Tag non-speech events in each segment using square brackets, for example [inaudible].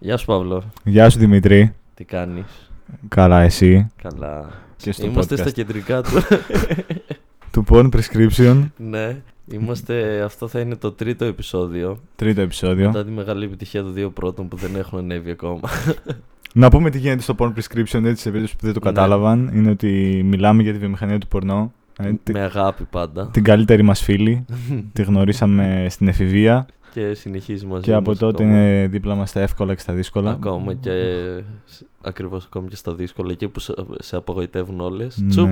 Γεια σου Παύλο. Γεια σου Δημητρή. Τι κάνεις; Καλά εσύ; Καλά. Και στο Είμαστε podcast στα κεντρικά του. [laughs] του Porn Prescription. ναι. Είμαστε, αυτό θα είναι το τρίτο επεισόδιο. Τρίτο επεισόδιο. Μετά τη μεγάλη επιτυχία των δύο πρώτων που δεν έχουν ανέβει ακόμα. Να πούμε τι γίνεται στο Porn Prescription, έτσι σε περίπτωση που δεν το Ναι. κατάλαβαν. Είναι ότι μιλάμε για τη βιομηχανία του πορνό. Ε, τη- Με αγάπη πάντα. την καλύτερη μας φίλη. [laughs] τη γνωρίσαμε στην εφηβεία και συνεχίζει μαζί και από μας τότε ακόμα. είναι δίπλα μας στα εύκολα και στα δύσκολα. Ακόμα και ακριβώς ακόμα και στα δύσκολα εκεί που σε, σε απογοητεύουν όλες. Ναι. Τσουπ.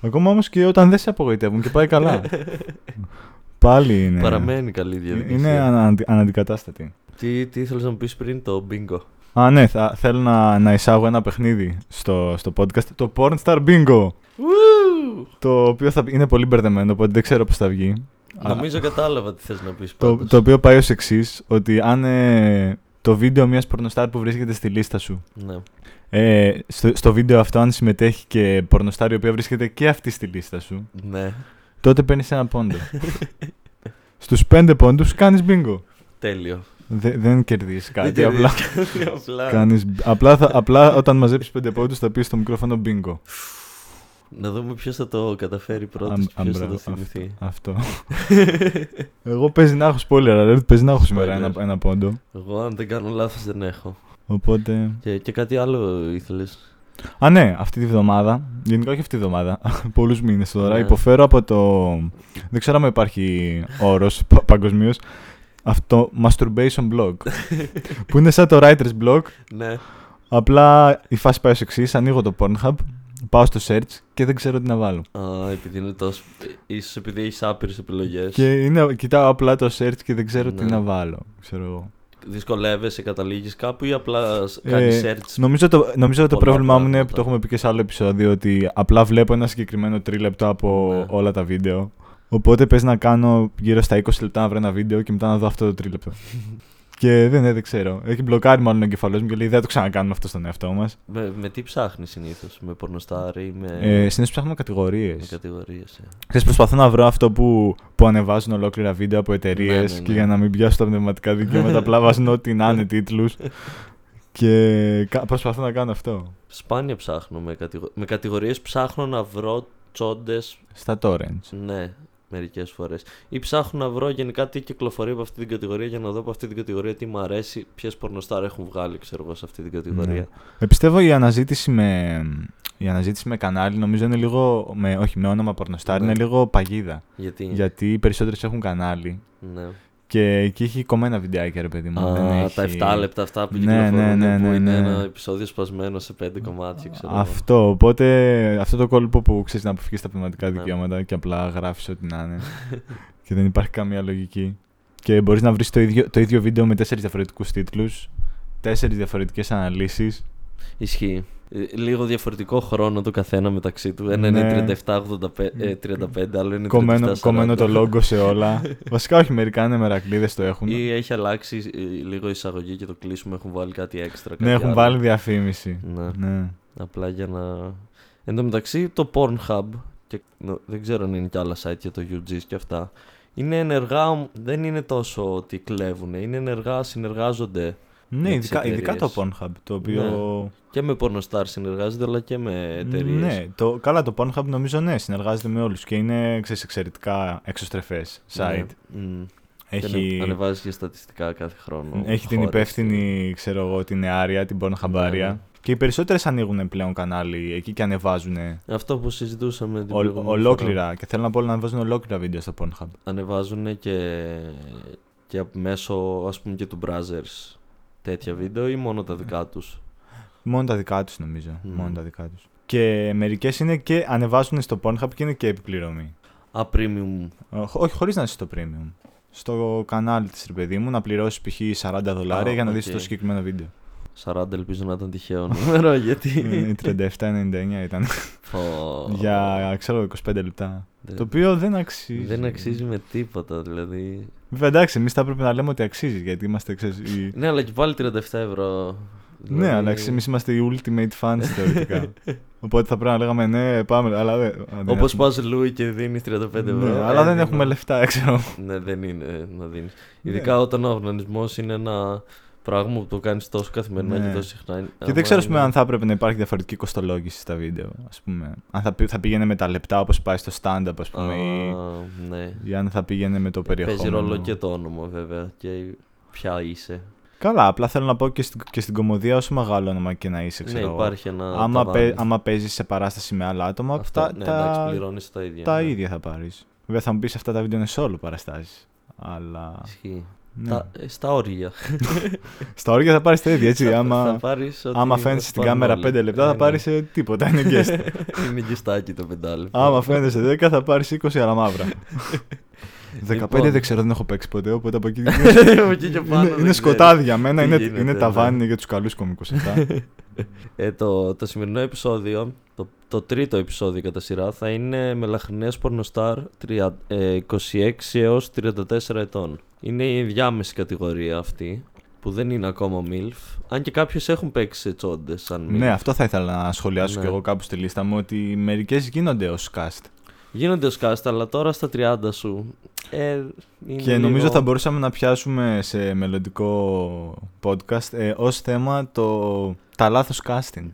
Ακόμα όμως και όταν δεν σε απογοητεύουν και πάει καλά. [laughs] Πάλι είναι. Παραμένει καλή διαδικασία. Είναι ανα, αναντικατάστατη. Τι, τι ήθελες να μου πεις πριν το bingo; Α, ναι, θα, θέλω να, να εισάγω ένα παιχνίδι στο, στο podcast. Το Pornstar Bingo. Woo! Το οποίο θα, είναι πολύ μπερδεμένο, οπότε δεν ξέρω πώς θα βγει. Α, Νομίζω κατάλαβα τι θες να πεις το, πάντως. το οποίο πάει ως εξής: Ότι αν ε, το βίντεο μιας πορνοστάρ που βρίσκεται στη λίστα σου. Ναι. Ε, στο, στο βίντεο αυτό, αν συμμετέχει και πορνοστάρ η οποία βρίσκεται και αυτή στη λίστα σου, ναι. τότε παίρνεις ένα πόντο. [laughs] Στους πέντε πόντους κάνεις bingo. Τέλειο. Δε- δεν κερδίζεις κάτι. Δεν απλά, κερδίζεις κάτι, απλά. κάνεις, απλά, θα, απλά όταν μαζέψεις πέντε πόντους θα πεις στο μικρόφωνο bingo. Να δούμε ποιος θα το καταφέρει πρώτος Αν- και ποιος θα αν το μπράβο, θυμηθεί. Αυτό. [laughs] Εγώ παίζει να έχω spoiler alert, παίζει να έχω σήμερα Spoiler. ένα, ένα πόντο. Εγώ αν δεν κάνω λάθος δεν έχω. Οπότε. Και, και κάτι άλλο ήθελες. Α, ναι, αυτή τη βδομάδα. Γενικά όχι αυτή τη βδομάδα. [laughs] Πολλούς μήνες τώρα. Ναι. Υποφέρω από το. Δεν ξέρω αν υπάρχει όρος πα- παγκοσμίως. Αυτό masturbation blog. [laughs] που είναι σαν το writer's blog. ναι. Απλά η φάση πάει ως εξής. Ανοίγω το Pornhub, πάω στο search και δεν ξέρω τι να βάλω. Α, επειδή είναι τόσο... Ίσως επειδή έχεις άπειρες επιλογές. Και είναι, κοιτάω απλά το search και δεν ξέρω τι Ναι. να βάλω. Ξέρω εγώ. Δυσκολεύεσαι, καταλήγεις κάπου ή απλά σ- κάνεις Ε, search. Νομίζω το, νομίζω το πολλά πρόβλημά μου είναι πράγματα. που το έχουμε πει και σε άλλο επεισόδιο ότι απλά βλέπω ένα συγκεκριμένο τρίλεπτο από Ναι. όλα τα βίντεο. Οπότε πες να κάνω γύρω στα 20 λεπτά να βρω ένα βίντεο και μετά να δω αυτό το τρίλεπτο. [laughs] και δεν, δεν, δεν ξέρω. Έχει μπλοκάρει μάλλον ο εγκεφαλός μου και λέει δεν θα το ξανακάνουμε αυτό στον εαυτό μας. Με, με τι ψάχνεις συνήθως, με πορνοστάρ ή με, Ε, Συνήθως ψάχνουμε κατηγορίες. με κατηγορίες. Ε. Ξέρεις, προσπαθώ να βρω αυτό που, που ανεβάζουν ολόκληρα βίντεο από εταιρείες Ναι, ναι, και ναι. για να μην πιάσουν τα πνευματικά δικαιώματα απλά βάζουν ό,τι να είναι τίτλους. και κα- προσπαθώ να κάνω αυτό. Σπάνια ψάχνω με, κατηγο... με κατηγορίες ψάχνω να βρω τσόντες Στα torrents. Ναι, μερικές φορές. Ή ψάχνω να βρω γενικά τι κυκλοφορεί από αυτή την κατηγορία για να δω από αυτή την κατηγορία τι μου αρέσει, ποιες πορνοστάρ έχουν βγάλει, ξέρω εγώ, σε αυτή την κατηγορία. Ναι. Ε, πιστεύω η αναζήτηση με, η αναζήτηση με κανάλι νομίζω είναι λίγο. Με, όχι, με όνομα πορνοστάρ Ναι. είναι λίγο παγίδα. Γιατί; Γιατί οι περισσότερες έχουν κανάλι Ναι. Και εκεί έχει κομμένα βιντεάκια, ρε παιδί μου. Α, δεν έχει... Τα 7 λεπτά αυτά που Ναι, κυκλοφορούν ναι, ναι, που ναι, είναι ναι. ένα επεισόδιο σπασμένο σε πέντε κομμάτια, ξέρω εγώ. Αυτό. Οπότε αυτό το κόλπο που ξέρεις να αποφύγει τα πνευματικά Ναι. δικαιώματα και απλά γράφεις ό,τι να είναι. [laughs] και δεν υπάρχει καμία λογική. Και μπορείς να βρεις το ίδιο, το ίδιο βίντεο με τέσσερις διαφορετικούς τίτλους, τέσσερις διαφορετικές αναλύσεις. Ισχύει. Ε, Λίγο διαφορετικό χρόνο το καθένα μεταξύ του. Ένα Ναι. είναι 37-35, ε, 35, άλλο είναι 37-40. Κομμένο, κομμένο το logo σε όλα. [laughs] Βασικά όχι, μερικά είναι μερακλείδε το έχουν. Ή έχει αλλάξει ε, λίγο η εισαγωγή και το κλείσιμο, έχουν βάλει κάτι έξτρα. ναι, κάτι έχουν άλλο. βάλει διαφήμιση. Ναι. Ναι. Απλά για να. Εν τω μεταξύ το Pornhub, και νο- δεν ξέρω αν είναι και άλλα site για το UGs και αυτά, είναι ενεργά, δεν είναι τόσο ότι κλέβουν, είναι ενεργά, συνεργάζονται Ναι, Με τις ειδικά, ειδικά το εταιρείες. Pornhub, το οποίο... και με Pornostar συνεργάζονται, αλλά και με εταιρείες. Ναι, το, καλά το Pornhub νομίζω ναι, συνεργάζεται με όλους και είναι ξέρεις, εξαιρετικά εξωστρεφές site. Έχει, Ανεβάζει και στατιστικά κάθε χρόνο. έχει την χώρες. υπεύθυνη, ξέρω εγώ, την Άρια, την Pornhubάρια. Ναι, ναι. Και οι περισσότερες ανοίγουν πλέον κανάλι εκεί και ανεβάζουν Αυτό που συζητούσαμε την προηγούμενη φορά. ολόκληρα. Και θέλω να πω να ανεβάζουν ολόκληρα βίντεο στο Pornhub. Ανεβάζουν και, και από μέσω ας πούμε και του browsers τέτοια βίντεο ή μόνο τα δικά τους; Μόνο τα δικά τους νομίζω. Μμμ. Μόνο τα δικά τους. Και μερικές είναι και ανεβάζουν στο Pornhub και είναι και επιπληρωμή. Α, premium. Ε, χω- Όχι, χωρίς να είσαι στο premium. Στο κανάλι της ρε παιδί μου να πληρώσεις π.χ. 40 δολάρια Α, για να δεις οκ. το συγκεκριμένο βίντεο. 40 ελπίζω να ήταν τυχαίο νούμερο [laughs] γιατί. Ε, 37,99 ήταν. Πω. για ξέρω 25 λεπτά. Δεν- Το οποίο δεν αξίζει. Δεν αξίζει με τίποτα δηλαδή. Βέβαια εντάξει, εμείς θα έπρεπε να λέμε ότι αξίζει γιατί είμαστε. Ξέρεις, οι... Ναι, αλλά και πάλι 37 ευρώ. Ναι, Δηλαδή, αλλά εμείς είμαστε οι ultimate fans θεωρητικά. [laughs] Οπότε θα πρέπει να λέγαμε ναι, πάμε. Αλλά δεν. α, δεν Όπως έχουμε- πας Λούι και δίνεις 35 ευρώ. Ναι, ε, αλλά δεν είναι- έχουμε λεφτά, ξέρω. Ναι, δεν είναι να δίνεις. Ναι. Ειδικά όταν ο οργανισμό είναι να Πράγμα που το κάνεις τόσο καθημερινά Ναι. και τόσο συχνά. Και Άμα δεν ξέρω ας πούμε, είναι- αν θα έπρεπε να υπάρχει διαφορετική κοστολόγηση στα βίντεο. Ας πούμε. Αν θα, πη- θα πήγαινε με τα λεπτά όπως πάει στο stand-up, ας πούμε, ή, Α, ναι. ή αν θα πήγαινε με το περιεχόμενο. Παίζει ρόλο και το όνομα βέβαια. Και ποια είσαι. Καλά, απλά θέλω να πω και στην, και στην κομμωδία, όσο μεγάλο όνομα και να είσαι, Ναι, ξέρω εγώ. υπάρχει ένα. άμα, ταβάνι. παι, άμα παίζεις σε παράσταση με άλλα άτομα, Αυτό, τα, ναι, τα, εντάξει, πληρώνεις τα ίδια. τα ναι. ίδια θα πάρεις. Βέβαια θα μου πεις αυτά τα βίντεο είναι solo παραστάσεις. Αλλά. Ισχύει. Ναι. Τα, ε, στα όρια. [laughs] Στα όρια θα πάρεις τα ίδια, έτσι. θα, άμα θα πάρεις ό,τι άμα μας φαίνεσαι στην πάνε κάμερα όλοι. 5 λεπτά, Ε, θα ναι. πάρεις τίποτα. Είναι [laughs] guest. είναι γκιστάκι το πεντάλεπτο. άμα φαίνεσαι 10, θα πάρεις 20 αλλά μαύρα. [laughs] 15 Λοιπόν. δεν ξέρω, δεν έχω παίξει ποτέ, οπότε από εκεί. Από εκεί και πάνω είναι, δεν είναι ξέρεις. σκοτάδι για μένα, τι είναι, γίνεται, είναι ναι. ταβάνι για τους καλούς κομικούς. Ε, το, το σημερινό επεισόδιο, το, το τρίτο επεισόδιο κατά σειρά, θα είναι με λαχρινές πορνοστάρ τρια- ε, 26 έως 34 ετών. Είναι η διάμεση κατηγορία αυτή, που δεν είναι ακόμα MILF. Αν και κάποιες έχουν παίξει σε τσόντες σαν MILF. ναι, αυτό θα ήθελα να σχολιάσω Ναι. κι εγώ κάπου στη λίστα μου, ότι μερικές γίνονται ως cast. Γίνονται ως cast, αλλά τώρα στα 30 σου. Ε, είναι Και νομίζω λίγο- θα μπορούσαμε να πιάσουμε σε μελλοντικό podcast ε, ως θέμα το, τα λάθος casting.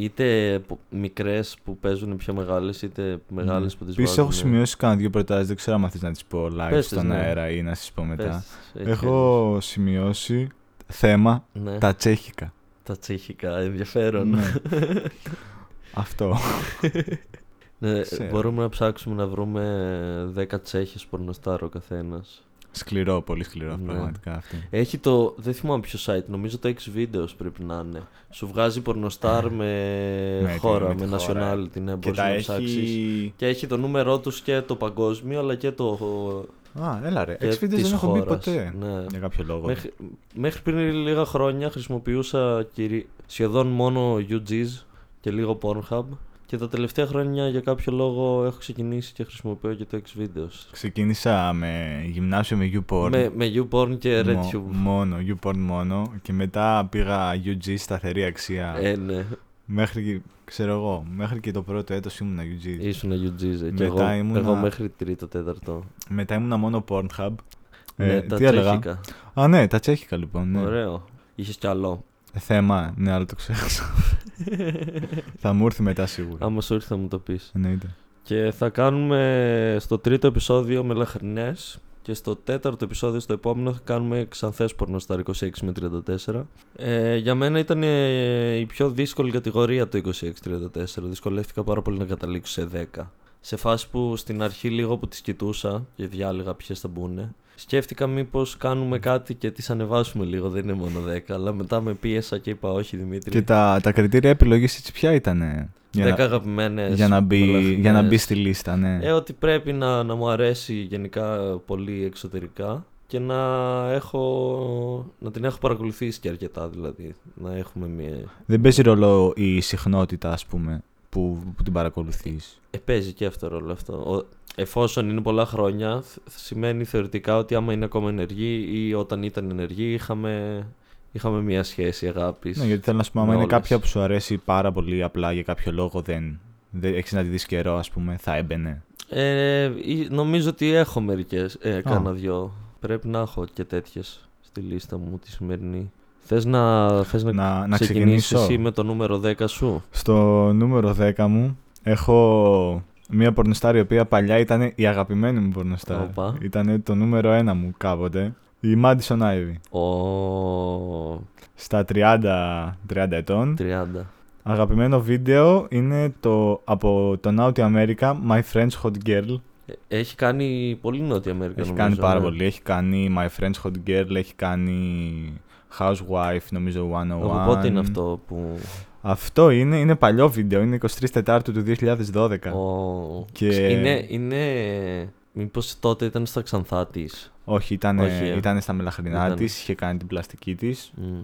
Είτε πο- μικρές που παίζουν πιο μεγάλες, είτε μεγάλες που τις Επίσης βάζουν. έχω σημειώσει κάνα δύο προτάσεις, δεν ξέρω αν θες να τις πω live Πες τις, στον ναι. αέρα ή να σας πω μετά. Πες, έτσι Έχω σημειώσει θέμα αλλιώς. Ναι, τα τσέχικα. τα τσίχικα, ενδιαφέρον. Ναι. [laughs] Αυτό. Ναι, Ξέρω. μπορούμε να ψάξουμε να βρούμε 10 τσέχες πορνοστάρ ο καθένας. Σκληρό, πολύ σκληρό Ναι. πραγματικά αυτό. Έχει το, δεν θυμάμαι ποιο site, νομίζω το X videos πρέπει να είναι. Σου βγάζει πορνοστάρ με Με τη- χώρα, με με, τη χώρα. nationality, ναι, Και μπορείς τα να ψάξεις. έχει... Και έχει το νούμερό τους και το παγκόσμιο, αλλά και το... Α, έλα ρε. και X videos της δεν έχω μπει χώρας. ποτέ. Ναι. Για κάποιο λόγο. Μέχρι, μέχρι πριν λίγα χρόνια χρησιμοποιούσα κυρι... σχεδόν μόνο UGs και λίγο Pornhub. Και τα τελευταία χρόνια για κάποιο λόγο έχω ξεκινήσει και χρησιμοποιώ και το X videos. Ξεκίνησα με γυμνάσιο με YouPorn. Με, με YouPorn και Μο- RedTube. μόνο, YouPorn μόνο. Και μετά πήγα UG σταθερή αξία. Ε, ναι. Μέχρι, και- ξέρω εγώ, μέχρι και το πρώτο έτος ήμουνα UG. Ήσουν UGs. ε, Και Μετά εγώ, ήμουνα- εγώ μέχρι τρίτο, τέταρτο. Μετά ήμουνα μόνο Pornhub. ναι, Ε, τα τι έλεγα; τσέχικα. Α, ναι, τα τσέχικα λοιπόν. Ναι. Ωραίο. Είχες κι άλλο. Ε, θέμα, ναι, αλλά το ξέχασα. [laughs] θα μου έρθει μετά σίγουρα. Άμα σου ήρθε θα μου το πεις. Εννοείται. Και θα κάνουμε στο τρίτο επεισόδιο με λαχρινές και στο τέταρτο επεισόδιο, στο επόμενο, θα κάνουμε ξανθές πορνοστάρ 26 με 34. Ε, για μένα ήταν ε, η πιο δύσκολη κατηγορία το 26-34. Δυσκολεύτηκα πάρα πολύ να καταλήξω σε 10. Σε φάση που στην αρχή λίγο που τις κοιτούσα και διάλεγα ποιες θα μπουν. Σκέφτηκα μήπως κάνουμε κάτι και τις ανεβάσουμε λίγο, δεν είναι μόνο 10. Αλλά μετά με πίεσα και είπα όχι Δημήτρη. Και τα, τα κριτήρια επιλογής έτσι ποια ήταν. Για, 10 να, αγαπημένες για, να μπει, μελαχρινές. για να μπει στη λίστα, ναι. Ε, ότι πρέπει να, να μου αρέσει γενικά πολύ εξωτερικά και να, έχω, να την έχω παρακολουθήσει και αρκετά δηλαδή. Να έχουμε μια... Δεν παίζει ρόλο η συχνότητα, ας πούμε, που, που την παρακολουθείς. Ε, παίζει και αυτό ρόλο αυτό. Ο, εφόσον είναι πολλά χρόνια, θ- σημαίνει θεωρητικά ότι άμα είναι ακόμα ενεργή ή όταν ήταν ενεργή είχαμε, είχαμε μια σχέση αγάπης. Ναι, γιατί θέλω να σου πω, άμα με είναι όλες. κάποια που σου αρέσει πάρα πολύ απλά για κάποιο λόγο δεν, δεν έχεις να τη δεις καιρό, ας πούμε, θα έμπαινε. Ε, ή- νομίζω ότι έχω μερικές, ε, κάνα δυο. Πρέπει να έχω και τέτοιες στη λίστα μου τη σημερινή. Θες να, θες να, Να, να ξεκινήσεις ξεκινήσω. εσύ με το νούμερο 10 σου; Στο νούμερο 10 μου έχω μία πορνοστάρ η οποία παλιά ήταν η αγαπημένη μου πορνοστάρ. Οπα. Ήταν το νούμερο 1 μου κάποτε. Η Madison Ivy. Ο Στα 30, 30 ετών. 30. Αγαπημένο βίντεο είναι το από το Naughty America My Friend's Hot Girl. Ε, Έχει κάνει πολύ Νότια Αμέρικα Έχει νομίζω, κάνει πάρα ναι. πολύ. Έχει κάνει My Friend's Hot Girl, έχει κάνει Housewife, νομίζω 101. Από πότε είναι αυτό που... Αυτό είναι, είναι παλιό βίντεο, είναι 23 Τετάρτου του 2012. Ο... Και- Είναι, είναι... Μήπως τότε ήταν στα ξανθά της; Όχι, ήταν, Όχι, ε. ήταν στα μελαχρινά Ήταν. της, είχε κάνει την πλαστική της. Μμ.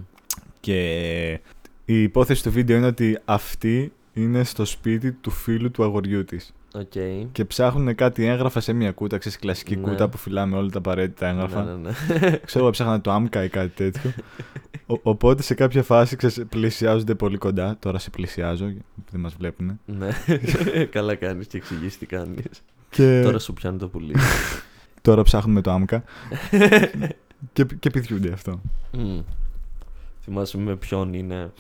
Και η υπόθεση του βίντεο είναι ότι αυτή είναι στο σπίτι του φίλου του αγοριού της. Οκ. Και ψάχνουν κάτι έγγραφα σε μια κούτα, ξέρεις, κλασική Ναι. κούτα που φυλάμε όλα τα απαραίτητα έγγραφα. Ναι, ναι, ναι. Ξέρω, ψάχναν το άμκα ή κάτι τέτοιο. Ο- οπότε σε κάποια φάση ξέρεις, πλησιάζονται πολύ κοντά. Τώρα σε πλησιάζω, γιατί δεν μας βλέπουν. ναι. [laughs] Καλά κάνεις και εξηγείς τι κάνεις. Και Τώρα σου πιάνει το πουλί. τώρα ψάχνουμε το άμκα. και, και πηδιούνται αυτό. Μμ. θυμάσαι με ποιον είναι.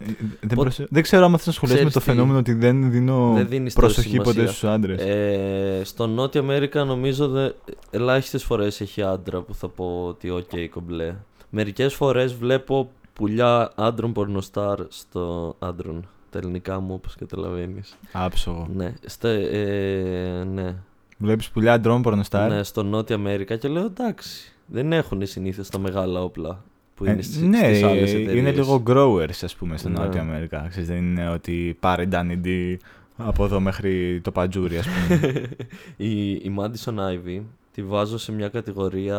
Ε, Δεν, Πο- προσε- δεν ξέρω αν θες να σχολιάσεις με Ξέρεις το τι- φαινόμενο ότι δεν δίνω Δεν δίνεις τόση προσοχή ποτέ σημασία. στους άντρες. Ε, στο Naughty America νομίζω δε, ελάχιστες φορές έχει άντρα που θα πω ότι οκ κομπλέ. Μερικές φορές βλέπω πουλιά άντρων πορνοστάρ στο άντρων. Τα ελληνικά μου όπως καταλαβαίνεις. Άψογο. Ναι, στα, ε, ναι. Βλέπεις πουλιά αντρών πορνοστάρ; ναι, στο Naughty America και λέω εντάξει. Δεν έχουν συνήθως τα μεγάλα όπλα που είναι Ε, στις, ναι, στις άλλες είναι εταιρείες. λίγο growers, ας πούμε, στην Ναι. Νότια Αμερικά. Ξέρεις, δεν είναι ότι πάρει Danny D από εδώ μέχρι το Παντζούρι, ας πούμε. [laughs] η, η Madison Ivy τη βάζω σε μια κατηγορία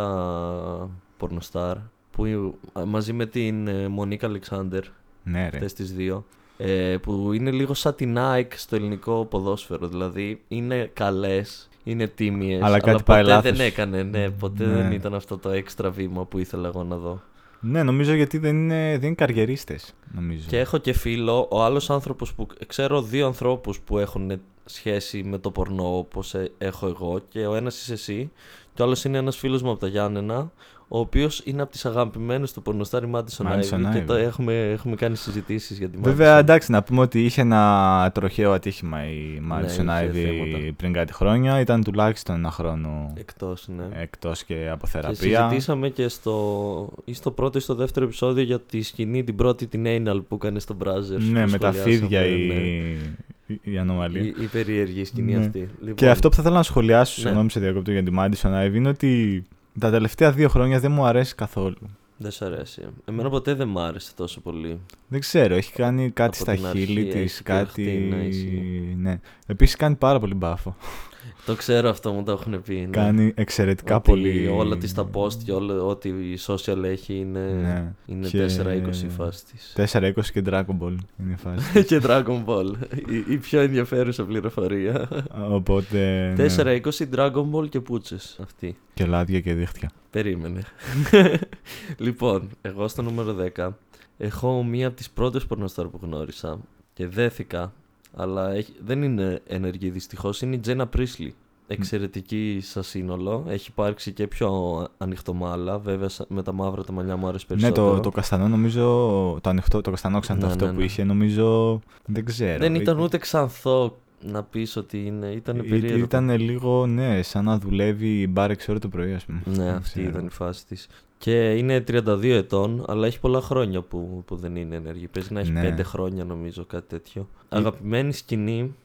πορνοστάρ που ε, μαζί με την ε, Μονίκα Αλεξάνδερ, ναι, ρε. αυτές τις δύο, ε, που είναι λίγο σαν την Nike στο ελληνικό ποδόσφαιρο. Δηλαδή είναι καλές, είναι τίμιες, Αλλά κάτι ποτέ πάει δεν λάθος. έκανε, ναι, ποτέ Ναι. δεν ήταν αυτό το έξτρα βήμα που ήθελα εγώ να δω. Ναι, νομίζω γιατί δεν είναι, δεν είναι καριερίστες, νομίζω. Και έχω και φίλο, ο άλλος άνθρωπος που... Ξέρω δύο ανθρώπους που έχουν σχέση με το πορνό όπως ε, έχω εγώ και ο ένας είσαι εσύ και ο άλλος είναι ένας φίλος μου από τα Γιάννενα ο οποίος είναι από τις αγαπημένες του πορνοστάρι Madison Madison Ivy και Ivy. το έχουμε, έχουμε κάνει συζητήσεις για τη Βέβαια, Madison. εντάξει, να πούμε ότι είχε ένα τροχαίο ατύχημα η Madison είχε Ivy θέματα. πριν κάτι χρόνια. Ήταν τουλάχιστον ένα χρόνο Εκτός, ναι. εκτός και από Και θεραπεία. συζητήσαμε και στο, ή στο πρώτο ή στο δεύτερο επεισόδιο για τη σκηνή την πρώτη την Anal που έκανε στο Brazzers. Ναι, που με τα σχολιάσαμε, φίδια ναι. η, η, η ανομαλία. Η, η περίεργη σκηνή Ναι. αυτή. Λοιπόν, Και αυτό που θα ήθελα να σχολιάσω, Ναι. συγγνώμη σε διακόπτω για τη Madison Ivy, είναι ότι τα τελευταία δύο χρόνια δεν μου αρέσει καθόλου. Δεν σ' αρέσει. Εμένα ποτέ δεν μ' άρεσε τόσο πολύ. Δεν ξέρω, έχει κάνει κάτι Από στα την αρχή χείλη έχει της, κάτι... πειραχτεί, ναι, ισχύει. ναι. Επίσης κάνει πάρα πολύ μπάφο. Το ξέρω αυτό, μου το έχουν πει. Ναι. Κάνει εξαιρετικά Ότι πολύ... Όλα της τα post και όλα, ό,τι η social έχει είναι, Ναι. είναι Και- 4-20 η φάση της. 4-20 και Dragon Ball είναι η φάση. [laughs] και Dragon Ball. η, η πιο ενδιαφέρουσα πληροφορία. Οπότε... ναι. 4-20 Dragon Ball και πούτσες. Αυτή. Και λάδια και δίχτυα. Περίμενε. [laughs] λοιπόν, εγώ στο νούμερο 10 έχω μία από τις πρώτες πορνοστάρ που γνώρισα και δέθηκα, αλλά έχει, δεν είναι ενεργή δυστυχώς, είναι η Τζένα Πρίσλι. Εξαιρετική σαν σύνολο. Έχει υπάρξει και πιο ανοιχτό μάλα. Βέβαια σα- με τα μαύρα τα μαλλιά μου άρεσε Ναι, περισσότερο. το, το καστανό νομίζω. Το ανοιχτό, το καστανό ξανθό Ναι, αυτό ναι, που ναι. είχε, νομίζω. Δεν ξέρω. δεν ήταν Ε, ούτε ξανθό να πεις ότι είναι. Ήταν ε, περίεργο. Ήταν λίγο, ναι, σαν να δουλεύει μπαρ 6 ώρες το πρωί, ας πούμε. Ναι, Δεν αυτή ξέρω. ήταν η φάση της. Και είναι 32 ετών, αλλά έχει πολλά χρόνια που, που δεν είναι ενεργή. Παίζει να έχει Ναι. 5 χρόνια νομίζω, κάτι τέτοιο. Αγαπημένη σκηνή,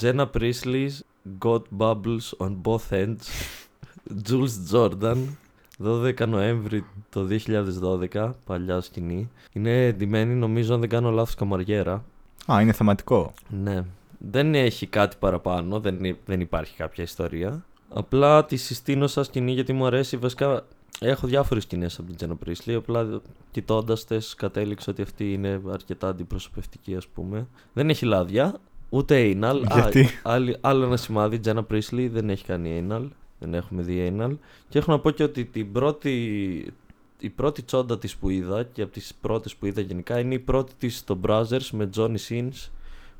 Jenna Priestley's Got Bubbles on Both Ends, Jules Jordan, 12 Νοέμβρη το 2012, παλιά σκηνή. Είναι εντυμένη νομίζω, αν δεν κάνω λάθος, καμαριέρα. Α, είναι θεματικό. Ναι. Δεν έχει κάτι παραπάνω, δεν, υ- δεν υπάρχει κάποια ιστορία. Απλά τη συστήνω σαν σκηνή γιατί μου αρέσει. Βασικά έχω διάφορες σκηνές από την Τζένα Πρίσλι. Απλά κοιτώντας τες, κατέληξα ότι αυτή είναι αρκετά αντιπροσωπευτική, ας πούμε. Δεν έχει λάδια, ούτε anal. Γιατί; Α, άλλη- άλλο ένα σημάδι, Τζένα Πρίσλι δεν έχει κάνει anal. Δεν έχουμε δει anal. Και έχω να πω και ότι την πρώτη, η πρώτη τσόντα της που είδα και από τις πρώτες που είδα γενικά είναι η πρώτη της στο Brothers με Johnny Sins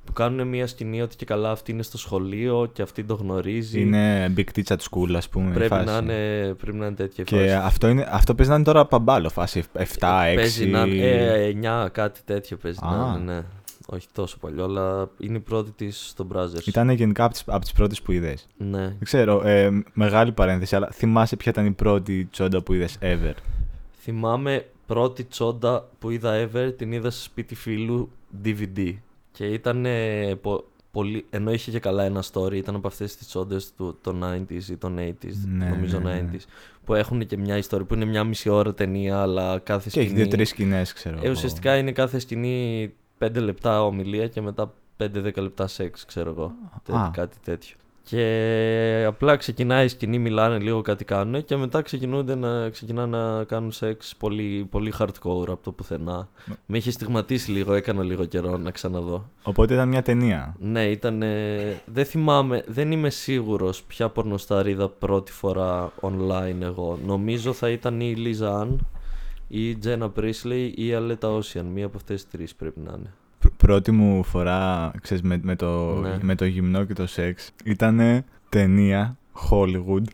που κάνουν μια σκηνή ότι και καλά αυτή είναι στο σχολείο και αυτή το γνωρίζει. Είναι big teacher at school, ας πούμε. η πρέπει, φάση. να είναι, πρέπει να είναι τέτοια Και φάση. αυτό, είναι, αυτό παίζει να είναι τώρα παμπάλο φάση. 7, 6. Παίζει να είναι ε, 9 κάτι τέτοιο παίζει Α. να είναι, ναι. Όχι τόσο παλιό, αλλά είναι η πρώτη της στο Brothers. Ήταν γενικά από τις, από τις πρώτες που είδες. Ναι. Δεν ξέρω, ε, μεγάλη παρένθεση, αλλά θυμάσαι ποια ήταν η πρώτη τσόντα που είδες ever; Θυμάμαι πρώτη τσόντα που είδα ever, την είδα σε σπίτι φίλου DVD. Και ήταν ε, πο- πολύ, ενώ είχε και καλά ένα story, ήταν από αυτές τις τσόντες του των 90s ή των 80s, Ναι, νομίζω ναι, ναι. 90s, που έχουν και μια ιστορία, που είναι μια μισή ώρα ταινία, αλλά κάθε Και έχει σκηνή... δύο-τρεις σκηνές, ξέρω. Ε, εγώ. ουσιαστικά είναι κάθε σκηνή 5 λεπτά ομιλία και μετά 5-10 λεπτά σεξ, ξέρω εγώ. Τε- Α. κάτι τέτοιο. Και απλά ξεκινάει η σκηνή, μιλάνε λίγο κάτι κάνουν και μετά ξεκινούνται να, ξεκινάνε να κάνουν σεξ πολύ, πολύ hardcore από το πουθενά. Με είχε στιγματίσει λίγο, έκανα λίγο καιρό να ξαναδώ. Οπότε ήταν μια ταινία. Ναι, ήταν. δεν θυμάμαι, δεν είμαι σίγουρος ποια πορνοστάρ είδα πρώτη φορά online εγώ. Νομίζω θα ήταν ή η Λίζα Αν, ή η Τζένα Πρίσλεϊ ή η Αλέτα Ocean. Μία από αυτές τις τρεις πρέπει να είναι. Π- πρώτη μου φορά, ξέρεις, με, με, το, Ναι. με το γυμνό και το σεξ ήταν ταινία Hollywood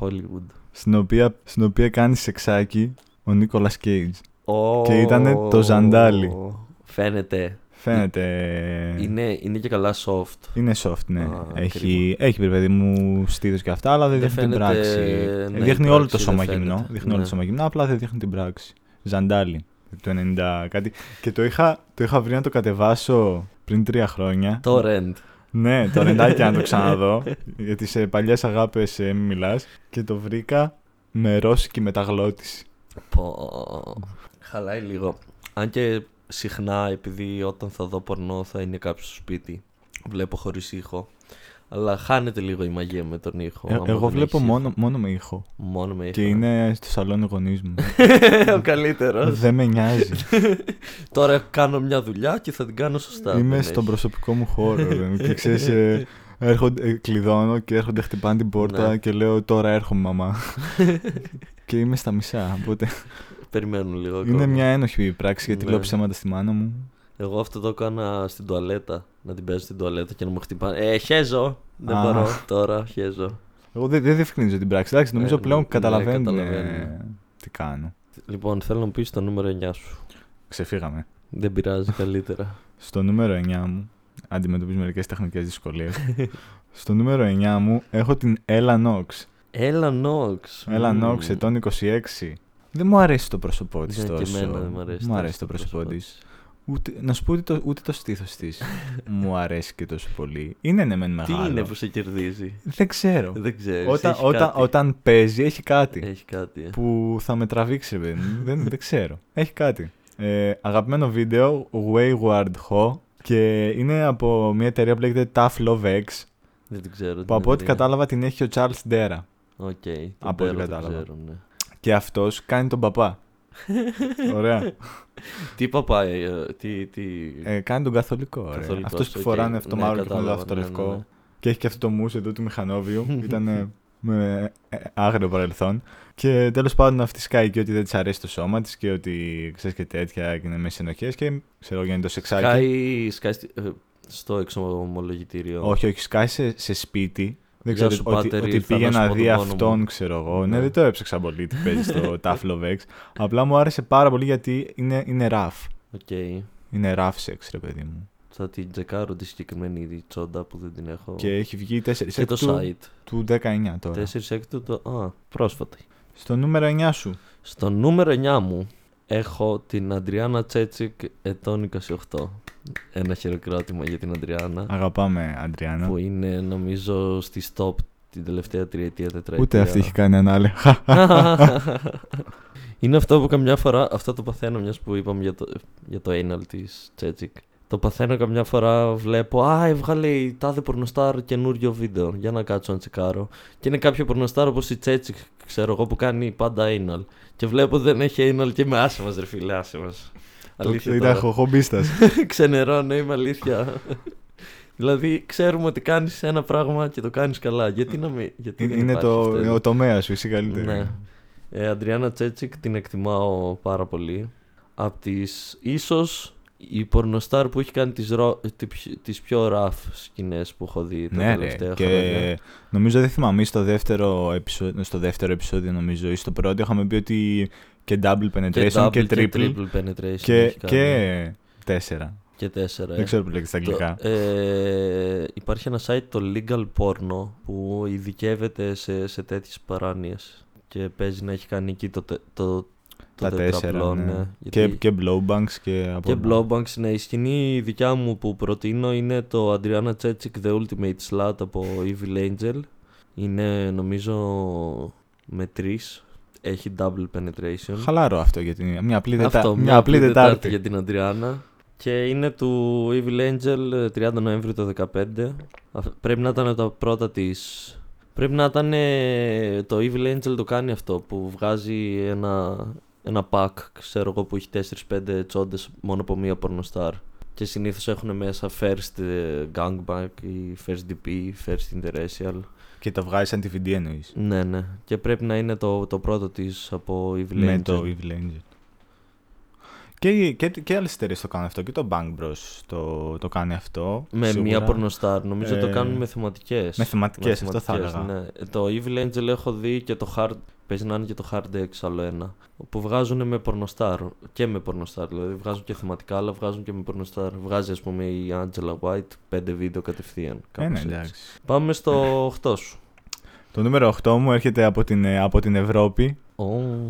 Hollywood. στην οποία, στην οποία κάνει σεξάκι ο Νίκολας Cage. Ω, Και ήτανε το ζαντάλι. Φαίνεται. Φαίνεται. Είναι, είναι και καλά soft. Είναι soft, ναι. Α, έχει, έχει παιδί παιδί μου στήθος και αυτά, αλλά δεν, Δεν δείχνει την φαίνεται- πράξη. ναι, η δείχνει όλο το πράξη σώμα δεν γυμνό. φαίνεται. Δείχνει όλο Ναι. το σώμα γυμνό, απλά δεν δείχνει την πράξη. Ζαντάλι. Το 90 κάτι. Και το είχα, το είχα βρει να το κατεβάσω πριν τρία χρόνια. Το rent. Ναι, το ρεντάκι να το [laughs] ξαναδώ. γιατί σε παλιές αγάπες ε, μην μιλάς. Και το βρήκα με ρώσικη μεταγλώτηση. Πω. Χαλάει λίγο. Αν και συχνά, επειδή όταν θα δω πορνό θα είναι κάποιο στο σπίτι, βλέπω χωρίς ήχο. Αλλά χάνεται λίγο η μαγεία με τον ήχο. Ε, άμα εγώ δεν βλέπω έχεις μόνο, μόνο με ήχο. ήχο. Μόνο με ήχο. Και είναι στο σαλόνι γονείς μου. [laughs] ο καλύτερος. Δεν με νοιάζει. [laughs] Τώρα κάνω μια δουλειά και θα την κάνω σωστά. Είμαι δεν στον έχει. προσωπικό μου χώρο. ρε. [laughs] και ξέρεις, ε, έρχονται, ε, κλειδώνω και έρχονται, χτυπάνε την πόρτα Ναι. και λέω τώρα έρχομαι μαμά. και είμαι στα μισά. Οπότε Περιμένουν λίγο. είναι ακόμα. μια ένοχη πράξη γιατί Ναι. λέω ψέματα στη μάνα μου. Εγώ αυτό το έκανα στην τουαλέτα. Να την παίζω στην τουαλέτα και να μου χτυπάνε. Ε, χέζω. Δεν Α. μπορώ τώρα, χέζω. Εγώ δεν, δεν διευκρινίζω την πράξη. Εντάξει, νομίζω Ε, πλέον ναι, καταλαβαίνουν καταλαβαίνουν. ε, τι κάνω. Λοιπόν, θέλω να μου πεις το νούμερο 9 σου. Ξεφύγαμε. Δεν πειράζει καλύτερα. Στο νούμερο 9 μου αντιμετωπίζω μερικές τεχνικές δυσκολίες. [laughs] Στο νούμερο 9 μου έχω την Ella Knox. Έλα Νόξ. Ella Knox, ετών 26. Δεν μου αρέσει το πρόσωπό της Ναι, τόσο. και εμένα δεν μου αρέσει. Μου τόσο αρέσει το πρόσωπό της. Ούτε, να σου πω ούτε το, ούτε το στήθος της [laughs] μου αρέσει και τόσο πολύ. Είναι ναι, μεν Τι μεγάλο. είναι που σε κερδίζει; Δεν ξέρω. Δεν ξέρεις. Όταν, όταν, όταν παίζει, έχει κάτι Έχει κάτι. ε. που θα με τραβήξει, ρε παιδί μου. δεν, δεν ξέρω. Έχει κάτι. Ε, αγαπημένο βίντεο, Wayward Ho. Και είναι από μια εταιρεία που λέγεται Tough Love X. Δεν την ξέρω. Που την από ό,τι εταιρεία. κατάλαβα την έχει ο Charles Dera. OK. τον Από ό,τι Πέρο τον κατάλαβα. ξέρω, ναι. Και αυτός κάνει τον παπά. Ωραία. Τι παπάει, ε, τι. τι... Ε, κάνει τον καθολικό. Ρε. Καθολικός, Αυτός που οκ. φοράνε αυτό το Ναι, μαύρο και φοράνε κατάλαβα, αυτό το ναι, λευκό. ναι, ναι. Και έχει και αυτό το μούσι εδώ του μηχανόβιου. [laughs] Ήταν ε, με ε, άγριο παρελθόν. Και τέλος πάντων αυτή σκάει και ότι δεν της αρέσει το σώμα της και ότι ξέρεις και τέτοια και είναι μέσα ενοχές. Και ξέρω γίνεται το σεξάκι. Σκάει, σκάει στη- ε, στο εξομολογητήριο. Όχι, όχι, σκάει σε, σε σπίτι. Δεν Γεια ξέρω σου, ότι, πάτερ, ότι ήρθα πήγε να σου να πω δει το μόνο αυτόν, μου. ξέρω εγώ. Ναι. Ναι, δεν το έψαξα πολύ τι παίζει στο [laughs] Tough Love X. Απλά μου άρεσε πάρα πολύ γιατί είναι, είναι rough. OK. Είναι rough sex, ρε παιδί μου. Θα την τσεκάρω τη συγκεκριμένη τσόντα που δεν την έχω. Και έχει βγει 4 Και το του, site. του 19 τώρα. 4 έκτου το. Α, πρόσφατα. Στο νούμερο 9 σου. Στο νούμερο 9 μου έχω την Adriana Chechik ετών 28. Ένα χειροκρότημα για την Αντριάννα. Αγαπάμε, Αντριάννα. Που είναι νομίζω στις top την τελευταία τριετία, τετραετία. Ούτε αυτή έχει κάνει anal. [laughs] είναι αυτό που καμιά φορά. Αυτό το παθαίνω μιας που είπαμε για το, για το anal της Τσέτσικ. Το παθαίνω καμιά φορά, βλέπω. Α, έβγαλε η τάδε πορνοστάρ καινούριο βίντεο. Για να κάτσω να τσεκάρω. Και είναι κάποιο πορνοστάρ όπως η Τσέτσικ, ξέρω εγώ, που κάνει πάντα anal. Και βλέπω δεν έχει anal και είμαι άσε μα, ρε φίλε, άσε μα. Αλήθεια. Ήταν τώρα. χομπίστας. [laughs] Ξενερώνω, είμαι αλήθεια. [laughs] δηλαδή, ξέρουμε ότι κάνεις ένα πράγμα και το κάνεις καλά. Γιατί να μην. Γιατί δεν Είναι υπάρχει το, αυτό εδώ; ο τομέας σου, εσύ καλύτερη. Ναι. Ε, Αντριάννα Τσέτσικ την εκτιμάω πάρα πολύ. Απ' τις ίσως η πορνοστάρ που έχει κάνει τις, ρο... τι- τις πιο rough σκηνές που έχω δει τα Ναι, ρε. τελευταία Και χρόνια. νομίζω δεν θυμάμαι, ή στο δεύτερο, επεισόδιο, στο δεύτερο επεισόδιο, νομίζω, ή στο πρώτο, είχαμε πει ότι και double penetration και, double triple. penetration Και, έχει κάνει. και τέσσερα. και τέσσερα. Δεν ε. ξέρω που λέγεται στα αγγλικά. Το- ε, υπάρχει ένα site το Legal Porno που ειδικεύεται σε, σε τέτοιες παράνοιες και παίζει να έχει κάνει εκεί το, τε- το, το τα τέσσερα. τετραπλό, ναι. ναι. Και, Γιατί- και blowbanks και από Και Blowbanks, ναι. Η σκηνή δικιά μου που προτείνω είναι το Adriana Chechik The Ultimate Slut από Evil Angel. Είναι νομίζω με τρεις. Έχει double penetration. Χαλάρο αυτό για την. Μια απλή, δετα... Αυτό, μια απλή Τετάρτη. για την Αντριάννα. Και είναι του Evil Angel ε, 30 Νοέμβρη το 2015. Αυ- Πρέπει να ήταν τα πρώτα της... Πρέπει να ήταν ε, το Evil Angel το κάνει αυτό που βγάζει ένα, ένα pack, ξέρω εγώ, που έχει 4-5 τσόντες μόνο από μία πορνοστάρ. Και συνήθως έχουν μέσα first ε, gangbang ή first DP, first interracial. Και το βγάζεις σαν τη VD εννοείς. Ναι, ναι. Και πρέπει να είναι το, το πρώτο της από Evil Με Angel. το Evil Angel. Και, και, και άλλες εταιρείες το κάνουν αυτό. Και το Bang Bros το, το κάνει αυτό. Με σίγουρα. μία πορνοστάρ. Νομίζω το Ε, κάνουν με θεματικέ. με θεματικές, αυτό θα έλεγα. Ναι. Το Evil Angel έχω δει και το Hard, Παίζει να είναι και το Hard X άλλο ένα. Που βγάζουν με πορνοστάρ. Και με πορνοστάρ. Δηλαδή βγάζουν και θεματικά, αλλά βγάζουν και με πορνοστάρ. Βγάζει, ας πούμε, η Angela White πέντε βίντεο κατευθείαν. Ε, κάπως ναι, έτσι. εντάξει. Πάμε στο 8 σου. Το νούμερο 8 μου έρχεται από την, ε, από την Ευρώπη, Ω,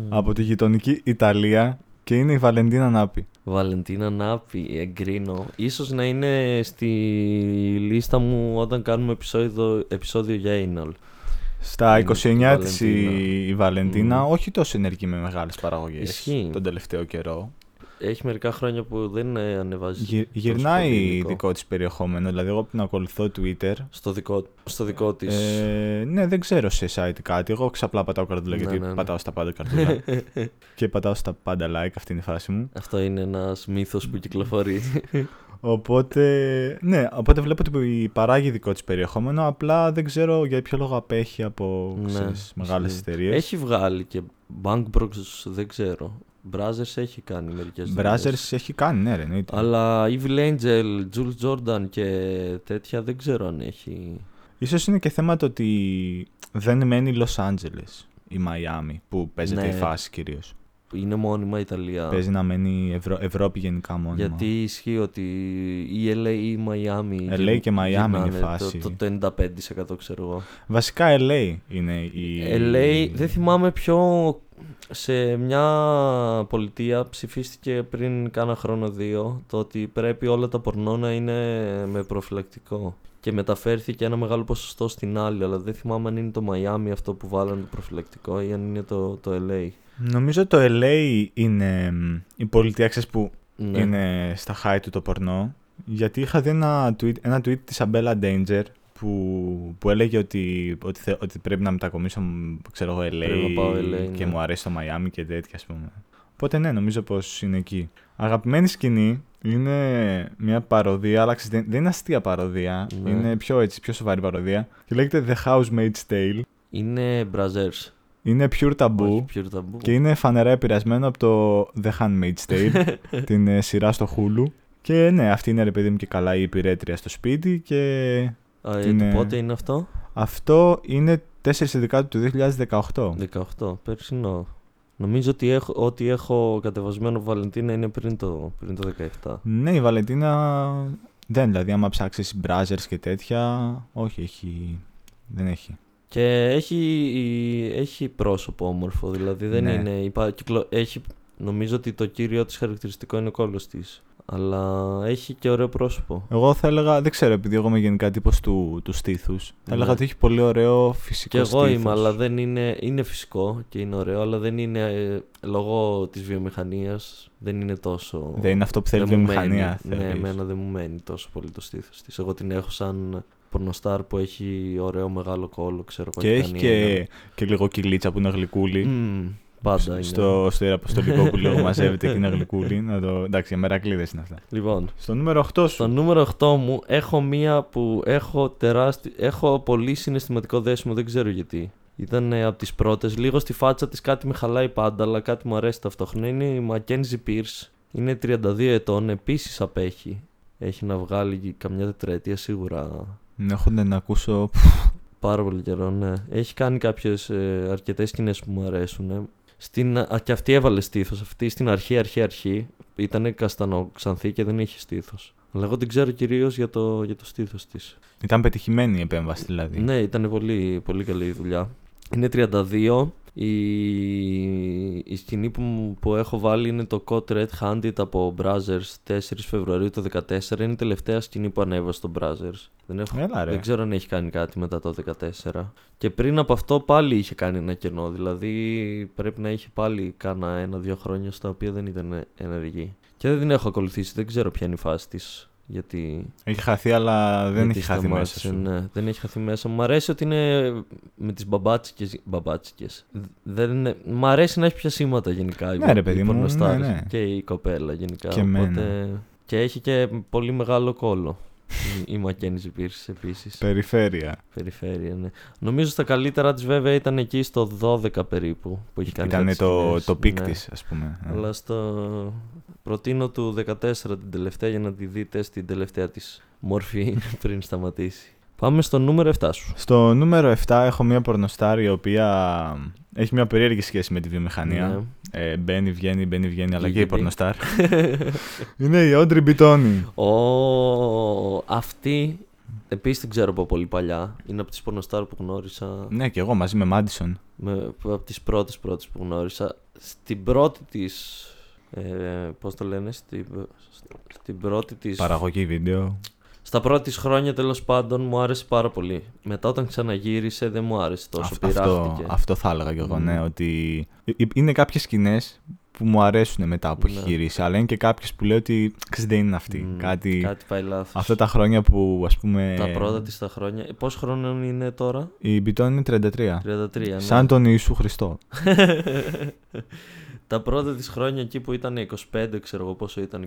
από τη γειτονική Ιταλία και είναι η Βαλεντίνα Νάπη. Βαλεντίνα Νάπη, εγκρίνω. Ίσως να είναι στη λίστα μου όταν κάνουμε επεισόδιο, επεισόδιο για Anal. Στα Είναι 29 η της η, Βαλεντίνα. η Βαλεντίνα, Μμμ. όχι τόσο ενεργή με μεγάλες παραγωγές Ισχύει. τον τελευταίο καιρό. Έχει μερικά χρόνια που δεν ε, ανεβάζει. Γυ- τόσο πολύ γυρνάει υλικό. δικό της περιεχόμενο, δηλαδή εγώ που την ακολουθώ Twitter. Στο δικό, στο δικό της. Ε, ναι, δεν ξέρω σε site κάτι. Εγώ ξαπλά πατάω καρτούλα Ναι, γιατί ναι, ναι. πατάω στα πάντα καρτούλα. [laughs] και πατάω στα πάντα like, αυτή είναι η φάση μου. Αυτό είναι ένας μύθος που κυκλοφορεί. [laughs] Οπότε, ναι, οπότε βλέπω ότι παράγει δικό της περιεχόμενο, απλά δεν ξέρω για ποιο λόγο απέχει από Ναι, ξέρεις, μεγάλες ισχύει. εταιρείες. έχει βγάλει και Bankbrox δεν ξέρω. Brothers έχει κάνει μερικές δουλειές. Brazzers έχει κάνει, ναι, ρε, εννοείται. Αλλά Evil Angel, Jules Jordan και τέτοια δεν ξέρω αν έχει. Ίσως είναι και θέμα το ότι δεν μένει Los Angeles ή Miami, που παίζεται Ναι. η φάση κυρίως. Είναι μόνιμα Ιταλία. Παίζει να μένει Ευρω... Ευρώπη γενικά μόνιμα. Γιατί ισχύει ότι η LA ή η Miami. LA και Miami είναι γυρνάνε φάση. Το, το 95% ξέρω εγώ. Βασικά LA είναι η... LA δεν θυμάμαι ποιο. Σε μια πολιτεία ψηφίστηκε πριν κάνα χρόνο δύο το ότι πρέπει όλα τα πορνό να είναι με προφυλακτικό. Και μεταφέρθηκε ένα μεγάλο ποσοστό στην άλλη, αλλά δεν θυμάμαι αν είναι το Miami αυτό που βάλανε το προφυλακτικό ή αν είναι το, το LA. Νομίζω το LA είναι μ, η πολιτεία ξέρεις, που Ναι. είναι στα high του το πορνό. Γιατί είχα δει ένα tweet, ένα tweet της Abella Danger που, που έλεγε ότι, ότι, θε- ότι πρέπει να μετακομίσω μ, ξέρω εγώ LA, Πρέπει να πάω LA, και ναι. μου αρέσει το Miami και τέτοια ας πούμε. Οπότε ναι, νομίζω πως είναι εκεί. Αγαπημένη σκηνή είναι μια παροδία, αλλά ξέρεις, δεν, δεν είναι αστεία παροδία. Ναι. Είναι πιο έτσι, πιο σοβαρή παροδία. Και λέγεται The Housemaid's Tale. Είναι Brazzers. Είναι pure taboo. Όχι pure taboo. Και είναι φανερά επηρεασμένο από το The Handmaid's Tale, [laughs] την ε, σειρά στο Hulu. Και ναι, αυτή είναι ρε παιδί μου και καλά η υπηρέτρια στο σπίτι και Α, ε, την, το ε, πότε είναι αυτό; αυτό είναι 4 Δεκάτου του 2018. 18, περσινό. Νομίζω ότι έχω, ότι έχω κατεβασμένο Βαλεντίνα είναι πριν το, πριν το 17. Ναι, η Βαλεντίνα δεν, δηλαδή άμα ψάξεις browsers και τέτοια, όχι, έχει, δεν έχει. Και έχει, έχει πρόσωπο όμορφο, δηλαδή δεν Ναι. είναι. Υπά, κυκλο, έχει, νομίζω ότι το κύριο της χαρακτηριστικό είναι ο κόλλος της. Αλλά έχει και ωραίο πρόσωπο. Εγώ θα έλεγα, δεν ξέρω, επειδή εγώ είμαι γενικά τύπος του, του στήθους, θα Ναι. έλεγα ότι έχει πολύ ωραίο φυσικό Και εγώ στήθος. είμαι, αλλά δεν είναι, είναι φυσικό και είναι ωραίο, αλλά δεν είναι ε, λόγω της βιομηχανίας δεν είναι τόσο... Δεν είναι αυτό που θέλει η δεν μου βιομηχανία, μένει. Ναι, θεωρείς. εμένα δεν μου μένει τόσο πολύ το στήθος της. Εγώ την έχω σαν πορνοστάρ που έχει ωραίο μεγάλο κόλλο, ξέρω εγώ. Και έχει κάνει και, και λίγο κυλίτσα που είναι γλυκούλη. ένα- Μμμ, πάντα είναι. στο, στο ιεραποστολικό που λίγο μαζεύεται και είναι γλυκούλη. Να το, εντάξει, για μερακλείδες είναι αυτά. Λοιπόν, Στο νούμερο 8 σου. στο νούμερο 8 μου έχω μία που έχω τεράστιο... Έχω πολύ συναισθηματικό δέσιμο, δεν ξέρω γιατί. Ήταν από τις πρώτες. Λίγο στη φάτσα της κάτι με χαλάει πάντα, αλλά κάτι μου αρέσει ταυτόχρονα. Είναι η Mackenzie Pierce. Είναι 32 ετών, επίσης απέχει. Έχει να βγάλει καμιά τετραετία σίγουρα Έχω να ακούσω. Πάρα πολύ καιρό, ναι. Έχει κάνει κάποιες ε, αρκετές σκηνές που μου αρέσουν. Ε. Στην, α, και αυτή έβαλε στήθος. Αυτή στην αρχή, αρχή, αρχή ήταν καστανοξανθή και δεν είχε στήθος. Αλλά εγώ την ξέρω κυρίως για το, για το στήθος της. Ήταν πετυχημένη η επέμβαση δηλαδή. Ναι, ήταν πολύ, πολύ καλή η δουλειά. Είναι 32. Η, η σκηνή που, μου- που έχω βάλει είναι το Caught Red Handed από Brazzers 4 Φεβρουαρίου του 2014. Είναι η τελευταία σκηνή που ανέβασε στο Brazzers. Δεν, έχω, Έλα, ρε. δεν ξέρω αν έχει κάνει κάτι μετά το 2014. Και πριν από αυτό πάλι είχε κάνει ένα κενό. Δηλαδή πρέπει να είχε πάλι κάνα ένα-δύο χρόνια στα οποία δεν ήταν ενεργή. Και δεν την έχω ακολουθήσει. Δεν ξέρω ποια είναι η φάση της. Γιατί Έχει χαθεί, αλλά δεν γιατί έχει χαθεί μέσα σταμάτησε, σου. Ναι, δεν έχει χαθεί μέσα μου. Μ' αρέσει ότι είναι με τις μπαμπάτσικες. μπαμπάτσικες. Δεν είναι... Μ' αρέσει να έχει πιασίματα γενικά. η- Ναι, ρε, παιδί η μου, πορνοστάρ ναι, ναι. Και η κοπέλα γενικά. Και εμένα. Και έχει και πολύ μεγάλο κόλλο. η- η Mackenzie Pierce επίσης. Περιφέρεια. Περιφέρεια, ναι. Νομίζω στα καλύτερα της βέβαια ήταν εκεί στο 12 περίπου που έχει κάνει Ήταν κάτι το, σκηνές, το peak ναι. της, ας πούμε. Ναι. Αλλά σου προτείνω του 14 την τελευταία για να τη δείτε στην τελευταία της μορφή [laughs] πριν σταματήσει. Πάμε στο νούμερο 7 σου. Στο νούμερο 7 έχω μια πορνοστάρ η οποία έχει μια περίεργη σχέση με τη βιομηχανία. Ναι. Ε, μπαίνει, βγαίνει, μπαίνει, βγαίνει, αλλά και η Γίγνη. πορνοστάρ. [laughs] είναι η Όντρι Μπιτόνι. Ο... Αυτή επίσης την ξέρω από πολύ παλιά. Είναι από τις πορνοστάρ που γνώρισα. Ναι, και εγώ μαζί με Μάντισον. Με, από τις πρώτες πρώτες που γνώρισα. Στην πρώτη της... Ε, πώς το λένε, στην, στην πρώτη της... Παραγωγή βίντεο. Στα πρώτη της χρόνια τέλος πάντων μου άρεσε πάρα πολύ. Μετά όταν ξαναγύρισε δεν μου άρεσε τόσο, Αυτό, αυτό, πειράχτηκε. αυτό θα έλεγα κι εγώ, Μμμ. ναι. Ότι ε, είναι κάποιες σκηνές που μου αρέσουν μετά που έχει Ναι. γυρίσει. Αλλά είναι και κάποιες που λέω ότι ξέρεις, δεν είναι αυτή. Μμ, Κάτι, Κάτι πάει λάθος. Αυτά τα χρόνια που ας πούμε. Τα πρώτα της τα χρόνια. Ε, Πόσο χρόνο είναι τώρα; Η Μπιτόνι είναι 33. 33, ναι. Σαν τον Ιησού Χριστό. [laughs] τα πρώτα της χρόνια εκεί που ήταν 25, ξέρω εγώ πόσο ήταν,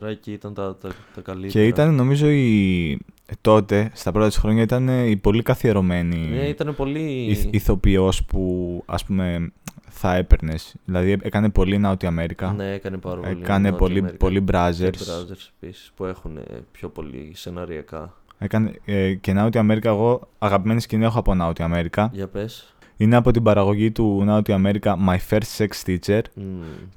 24, εκεί ήταν τα, τα, τα καλύτερα. Και ήταν νομίζω η. ε, τότε, στα πρώτα της χρόνια, ήταν ε, η πολύ καθιερωμένη Ναι, ήταν πολύ... ηθ- ηθοποιός που ας πούμε θα έπαιρνες. Δηλαδή έκανε πολύ Νότια Αμέρικα. Ναι, έκανε πάρα πολύ. έκανε Νότια πολύ, Αμέρικα. πολύ Και Brothers. Brothers επίσης, που έχουν ε, πιο πολύ σεναριακά. Έκανε, ε, και Νότια Αμέρικα, εγώ αγαπημένη σκηνή έχω από Νότια Αμέρικα. Για πες. Είναι από την παραγωγή του Νότια Αμέρικα My First Sex Teacher. Μμ.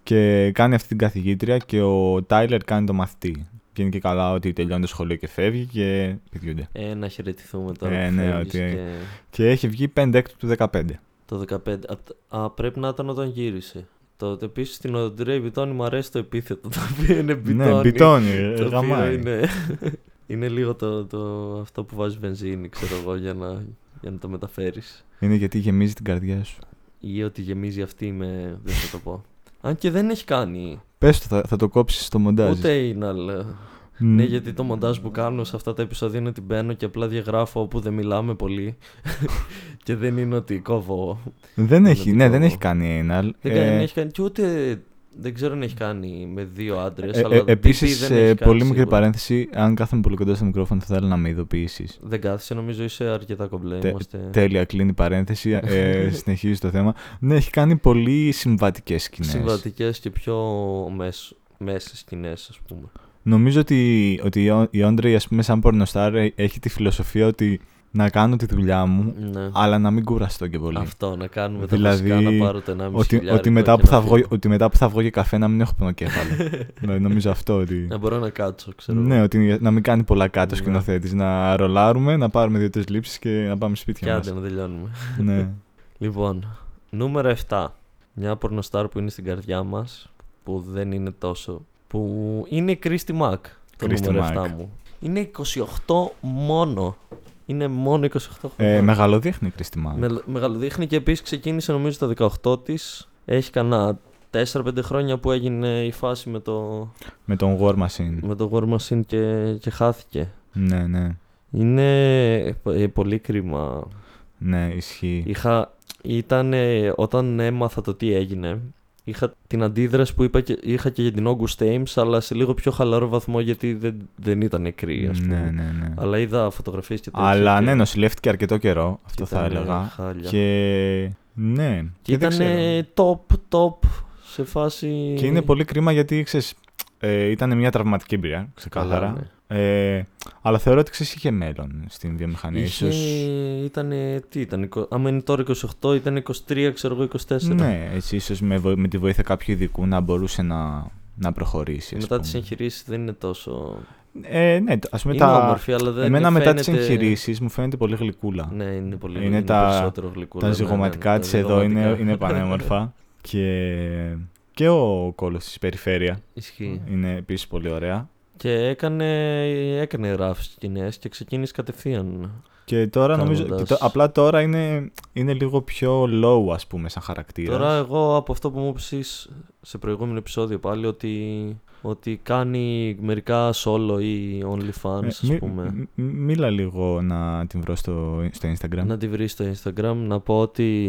Και κάνει αυτή την καθηγήτρια και ο Τάιλερ κάνει το μαθητή. Και είναι και καλά ότι τελειώνει το σχολείο και φεύγει και πηδιούνται. Ε, να χαιρετηθούμε τώρα Ε, που ναι, φεύγεις ότι- και Και έχει βγει 5 έκτου του 15. το 15. Α, α, πρέπει να ήταν όταν γύρισε. Τότε επίσης στην Οντρέι Μπιτόνι μου αρέσει το επίθετο το οποίο είναι Μπιτόνι. Ναι, μπιτόνι, Το οποίο γαμάει. είναι, [laughs] είναι λίγο το, το, αυτό που βάζει βενζίνη, ξέρω εγώ, για να, για να το μεταφέρεις. Είναι γιατί γεμίζει την καρδιά σου. Ή ότι γεμίζει αυτή με. Δεν θα το πω. Αν και δεν έχει κάνει Πες το, θα, θα το κόψεις στο μοντάζ. ούτε είναι Μ, Ναι, γιατί το μοντάζ που κάνω σε αυτά τα επεισόδια είναι ότι μπαίνω και απλά διαγράφω όπου δεν μιλάμε πολύ. [laughs] και δεν είναι ότι κόβω. Δεν έχει, ναι, το- δεν έχει κάνει anal. Δεν, Ε, κάνει, δεν έχει κάνει. Και ούτε. Δεν ξέρω αν έχει κάνει με δύο άντρες. ε, αλλά ε, DP επίσης, δεν έχει ε, κάνει πολύ μικρή σίγουρα. παρένθεση, αν κάθομαι πολύ κοντά στο μικρόφωνο θα ήθελα να με ειδοποιήσεις. Δεν κάθισε, νομίζω είσαι αρκετά κομπλέ. Τε- Είμαστε... Τέλεια, κλείνει η παρένθεση, ε, [laughs] συνεχίζει το θέμα. Ναι, έχει κάνει πολύ συμβατικές σκηνές. Συμβατικές και πιο μέσ, μέσες σκηνές, ας πούμε. Νομίζω ότι, ότι η Ό- η Όντρεϊ, ας πούμε, σαν πορνοστάρ, ε, έχει τη φιλοσοφία ότι να κάνω τη δουλειά μου, Ναι. αλλά να μην κουραστώ και πολύ. Αυτό, να κάνουμε Δηλαδή, τα βασικά, να πάρω το 1,5 Ότι, χιλιάρικο ότι, μετά και που να θα βγω, φύγω. ότι μετά που θα βγω για καφέ να μην έχω πονοκέφαλο. [laughs] δηλαδή, νομίζω αυτό ότι... Να μπορώ να κάτσω, ξέρω. Ναι, ότι να μην κάνει πολλά κάτω Ναι. σκηνοθέτης. Να ρολάρουμε, να πάρουμε δύο-τρεις λήψεις και να πάμε Και σπίτια άντε μας. να τελειώνουμε. ναι. [laughs] Λοιπόν, νούμερο 7. Μια πορνοστάρ που είναι στην καρδιά μας, που δεν είναι τόσο... Που είναι η Christy Mack, το Christy νούμερο Mack. 7 μου. Είναι 28 μόνο. Είναι μόνο 28 Ε, χρόνια. μεγαλοδείχνει η Κρίστη Μάκ. Με, μεγαλοδείχνει και επίσης ξεκίνησε νομίζω τα 18 της. Έχει κανένα 4-5 χρόνια που έγινε η φάση με το, Με τον War Machine. με το War Machine και, και χάθηκε. Ναι, ναι. Είναι ε, πολύ κρίμα Ναι, ισχύει. Είχα, ήταν όταν έμαθα το τι έγινε. Είχα την αντίδραση που είπα και, είχα και για την August Ames, αλλά σε λίγο πιο χαλαρό βαθμό γιατί δεν, δεν ήταν νεκρή, ας πούμε. Ναι, ναι, ναι. Αλλά είδα φωτογραφίες και τέτοια. Αλλά και- ναι, νοσηλεύτηκε αρκετό καιρό, αυτό και θα ήταν έλεγα. χάλια. Και ναι. Και δεν ήταν ξέρω. top, top σε φάση... Και είναι πολύ κρίμα γιατί ξέρεις, ε, ήταν μια τραυματική εμπειρία, Καλά, ξεκάθαρα. ναι. Ε, αλλά θεωρώ ότι ξέρεις, είχε μέλλον στην βιομηχανία. Είχε, Ίσως... ήταν, τι ήταν, εικο- άμα είναι τώρα 28, ήταν 23, ξέρω εγώ 24. Ναι, έτσι ίσως με, βο- με τη βοήθεια κάποιου ειδικού να μπορούσε να, να προχωρήσει. ας Μετά τις πούμε. εγχειρήσεις δεν είναι τόσο... Ε, ναι, ας πούμε Είναι τα... όμορφη, αλλά δεν Εμένα μετά τις φαίνεται- εγχειρήσεις μου φαίνεται πολύ γλυκούλα. Ναι, είναι πολύ Είναι είναι τα- περισσότερο γλυκούλα. τα ναι, ναι, ζυγωματικά ναι, της τα εδώ είναι, ζυγωματικά. είναι [laughs] πανέμορφα. και, και ο κόλος της περιφέρεια Ισχύει. είναι επίσης πολύ ωραία. Και έκανε, έκανε ράφ σκηνές και ξεκίνησε κατευθείαν. Και τώρα νομίζω, Κάνοντας- και το- απλά τώρα είναι, είναι λίγο πιο low ας πούμε σαν χαρακτήρας. Τώρα εγώ από αυτό που μου είπες σε προηγούμενο επεισόδιο πάλι ότι, ότι κάνει μερικά solo ή OnlyFans ας πούμε. Ε, μίλα λίγο να την βρω στο, στο Instagram. Να τη βρει στο Instagram. Να πω ότι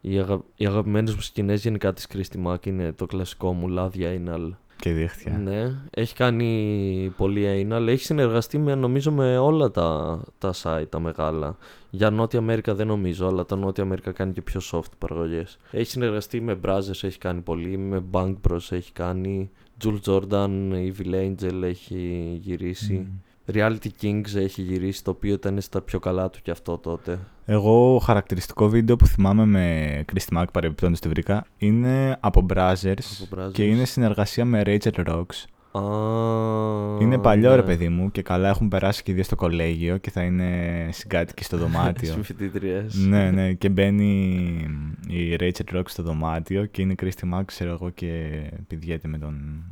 οι, αγα... οι αγαπημένες μου σκηνές γενικά της Christy Mack είναι το κλασικό μου λάδια anal. Και δίχτυα. Ναι, έχει κάνει πολύ anal. Έχει συνεργαστεί με, νομίζω με όλα τα, τα site τα μεγάλα. Για Νότια Αμέρικα δεν νομίζω, αλλά τα Νότια Αμέρικα κάνει και πιο soft παραγωγές. Έχει συνεργαστεί με Brothers, έχει κάνει πολύ, με Bank Bros έχει κάνει, Jules Jordan, Evil Angel έχει γυρίσει. Μμ. Reality Kings έχει γυρίσει, το οποίο ήταν στα πιο καλά του και αυτό τότε. Εγώ χαρακτηριστικό βίντεο που θυμάμαι με Christy Mack παρεμπιπτόντως τη βρήκα είναι από Brazzers Από Brazzers. και είναι συνεργασία με Rachel Rocks. Α, είναι παλιό ναι. ρε παιδί μου και καλά έχουν περάσει και οι δύο στο κολέγιο και θα είναι συγκάτοικοι στο δωμάτιο. [laughs] Συμφοιτήτριες. ναι, ναι, και μπαίνει η Rachel Rocks στο δωμάτιο και είναι η Christy Mack, ξέρω εγώ, και πηδιέται με τον,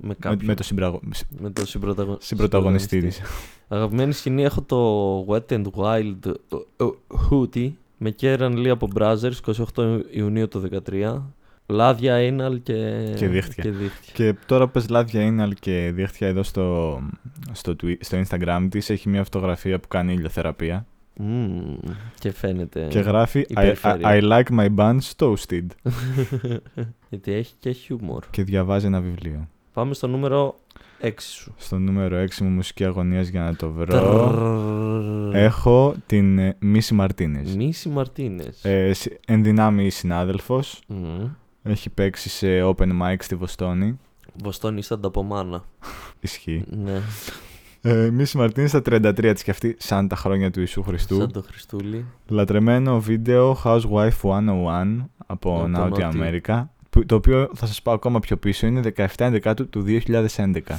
Με, με, κάποιον, με τον συμπραγω... με τον συμπρωταγω... συμπροταγωνιστή της. Αγαπημένη σκηνή έχω το Wet and Wild ε, ε, Hootie με Kieran Lee από Brazzers 28 Ιουνίου το 2013. Λάδια, anal και, Και δίχτυα. Και δίχτυα. Και τώρα που πες λάδια είναι και δίχτυα εδώ στο, στο, twi- στο Instagram της έχει μια φωτογραφία που κάνει ηλιοθεραπεία Μμμ, και φαίνεται. και γράφει η I, I, περιφέρεια. I like my buns toasted [laughs] Γιατί έχει και χιούμορ. και διαβάζει ένα βιβλίο. Πάμε στο νούμερο 6 σου. Στο νούμερο 6 μου μουσική αγωνίας για να το βρω. Έχω την Μίση Μαρτίνε. Μίση Μαρτίνε. Ε, εν δυνάμει συνάδελφο. Έχει παίξει σε open mic στη Βοστόνη. Βοστόνη ήταν τα πομάνα. Ισχύει. Ναι. Ε, Μίση Μαρτίνε στα 33 τη και αυτή, σαν τα χρόνια του Ιησού Χριστού. Σαν το Χριστούλη. Λατρεμένο βίντεο Housewife 101 από Νότια Αμέρικα που- Το οποίο θα σας πάω ακόμα πιο πίσω είναι 17 του 2011.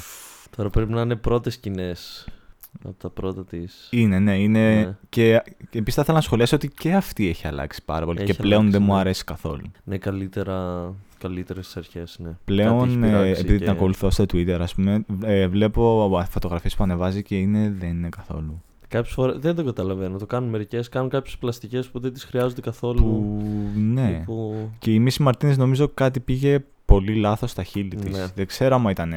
Τώρα πρέπει να είναι πρώτες σκηνές από τα πρώτα της. Είναι, ναι, είναι. Ναι. Και, και επίσης θα ήθελα να σχολιάσω ότι και αυτή έχει αλλάξει πάρα πολύ. Έχει και πλέον αλλάξει, δεν μου ναι. αρέσει καθόλου. Ναι, καλύτερα, καλύτερες στις αρχές, ναι. Κάτι Πλέον, έχει ε, πειράξει επειδή και- την ακολουθώ στο Twitter, ας πούμε, ε, βλέπω φωτογραφίες που ανεβάζει και είναι, δεν είναι καθόλου. Κάποιες φορές δεν το καταλαβαίνω. Το κάνουν μερικές, κάνουν κάποιες πλαστικές που δεν τις χρειάζονται καθόλου. Που, ναι. Που... Και η Μίση Μαρτίνες νομίζω κάτι πήγε πολύ λάθος στα χείλη της. Ναι. Δεν ξέρω άμα ήταν.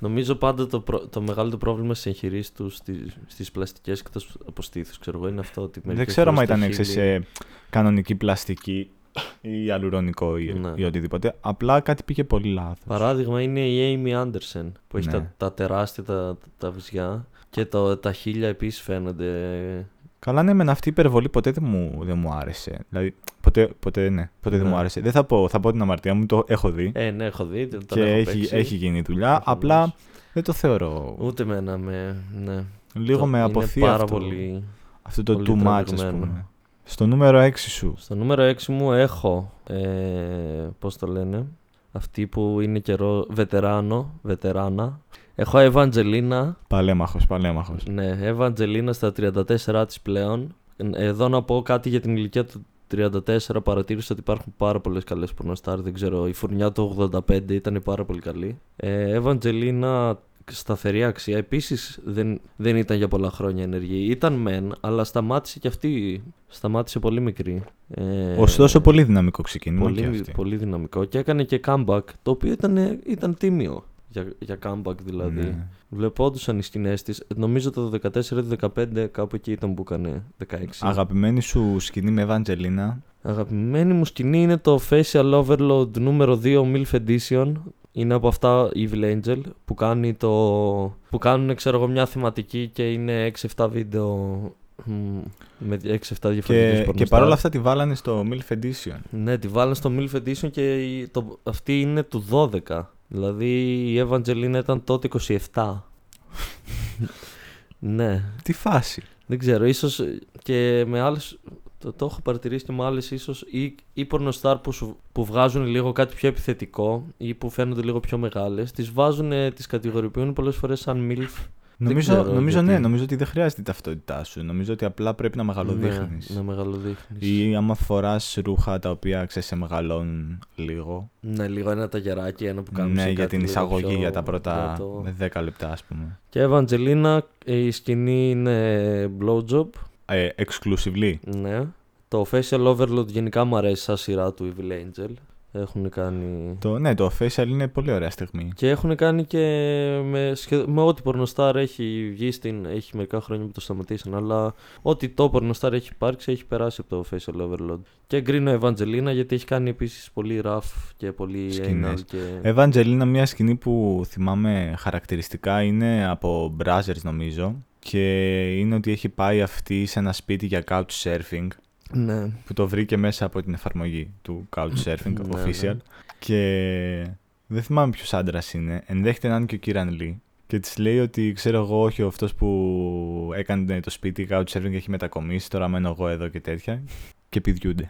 Νομίζω πάντα το, προ- το μεγάλο του πρόβλημα στις εγχειρήσεις τους στις στις πλαστικές εκτός από στήθους. Ξέρω εγώ είναι αυτό ότι Δεν μερικές ξέρω άμα φορές ήταν τα ξέρεις, χείλη- σε κανονική πλαστική ή αλουρονικό ή, Ναι. ή οτιδήποτε. Απλά κάτι πήγε πολύ λάθος. Παράδειγμα είναι η Amy Anderson που έχει Ναι. τα, τα τεράστια τα, τα βυζιά και το, τα χίλια επίσης φαίνονται. Καλά, ναι, μεν αυτή η υπερβολή ποτέ δεν μου, δεν μου άρεσε. Δηλαδή, ποτέ, ποτέ, ναι, ποτέ δεν Ναι. μου άρεσε. Δεν θα πω, θα πω την αμαρτία μου, το έχω δει. Ε, ναι, έχω δει. Τον και έχω έχει, παίξει. έχει γίνει δουλειά. Έχω Απλά δει. δεν το θεωρώ. Ούτε εμένα με. Ναι. Λίγο Το- με είναι αποθεί πάρα αυτό, πολύ. αυτό το πολύ too much, ας τραβηγμένο. πούμε. Στο νούμερο 6 σου. Στο νούμερο 6 μου έχω. Ε, Πώς το λένε. Αυτή που είναι καιρό. Βετεράνο. Βετεράνα. Έχω Ευαντζελίνα. Παλέμαχος, παλέμαχος. Ναι, Ευαντζελίνα στα 34 της πλέον. Εδώ να πω κάτι για την ηλικία του 34. Παρατήρησα ότι υπάρχουν πάρα πολλές καλές πορνοστάρ. Δεν ξέρω, η φουρνιά του 85 ήταν πάρα πολύ καλή. Ε, Ευαντζελίνα σταθερή αξία. Επίσης δεν, δεν ήταν για πολλά χρόνια ενεργή. Ήταν μεν, αλλά σταμάτησε και αυτή. Σταμάτησε πολύ μικρή. Ε, Ωστόσο, πολύ δυναμικό ξεκίνημα και πολύ, αυτή. πολύ δυναμικό και έκανε και comeback το οποίο ήταν, ήταν τίμιο για, για comeback δηλαδή. Ναι. Βλεπόντουσαν οι σκηνές της. Νομίζω το 14-15 κάπου εκεί ήταν που έκανε 16. Αγαπημένη σου σκηνή με Ευαντζελίνα. Αγαπημένη μου σκηνή είναι το Facial Overload νούμερο 2 MILF Edition. Είναι από αυτά Evil Angel που, κάνει το... που κάνουν ξέρω εγώ μια θεματική και είναι 6-7 βίντεο μ, με 6-7 διαφορετικές Και, και πορνοστάρ. παρόλα αυτά τη βάλανε στο MILF Edition. Ναι, τη βάλανε στο MILF Edition και η- το, αυτή είναι του 12. Δηλαδή η Evangelina ήταν τότε 27. [laughs] ναι, Τι φάση. δεν ξέρω, ίσως και με άλλες, το, το έχω παρατηρήσει και με άλλες ίσως ή, ή πορνοστάρ που, σου- που βγάζουν λίγο κάτι πιο επιθετικό ή που φαίνονται λίγο πιο μεγάλες, τις βάζουν, ε, τις κατηγοριοποιούν πολλές φορές σαν MILF. Νομίζω, ξέρω νομίζω γιατί. ναι, νομίζω ότι δεν χρειάζεται η ταυτότητά σου. Νομίζω ότι απλά πρέπει να μεγαλοδείχνεις. Ναι, να μεγαλοδείχνεις. Ή άμα φοράς ρούχα τα οποία ξέρεις σε μεγαλώνουν λίγο. Ναι, λίγο ένα ταγεράκι, ένα που κάνουν ναι, σε για κάτι την λίγο εισαγωγή πιο- για τα πρώτα για το- 10 λεπτά, ας πούμε. Και Ευαντζελίνα, η σκηνή είναι blowjob. Ε, exclusively. Ναι. Το Facial Overload γενικά μου αρέσει σαν σειρά του Evil Angel. Έχουν κάνει... Το, ναι, το facial είναι πολύ ωραία στιγμή. Και έχουν κάνει και με, σχεδ... με ό,τι πορνοστάρ έχει βγει στην... Έχει μερικά χρόνια που το σταματήσαν, αλλά ό,τι το πορνοστάρ έχει υπάρξει έχει περάσει από το Facial Overload. Και εγκρίνω Ευαντζελίνα γιατί έχει κάνει επίσης πολύ rough και πολύ Σκηνές. anal και... Ευαντζελίνα, μια σκηνή που θυμάμαι χαρακτηριστικά είναι από Brazzers νομίζω. Και είναι ότι έχει πάει αυτή σε ένα σπίτι για couchsurfing Ναι. που το βρήκε μέσα από την εφαρμογή του couchsurfing Ναι, official. ναι. Και δεν θυμάμαι ποιος άντρας είναι. Ενδέχεται να είναι και ο Κίραν Λί. και της λέει ότι ξέρω εγώ, όχι αυτός που έκανε το σπίτι couchsurfing και έχει μετακομίσει. Τώρα μένω εγώ εδώ και τέτοια. Και πηδιούνται.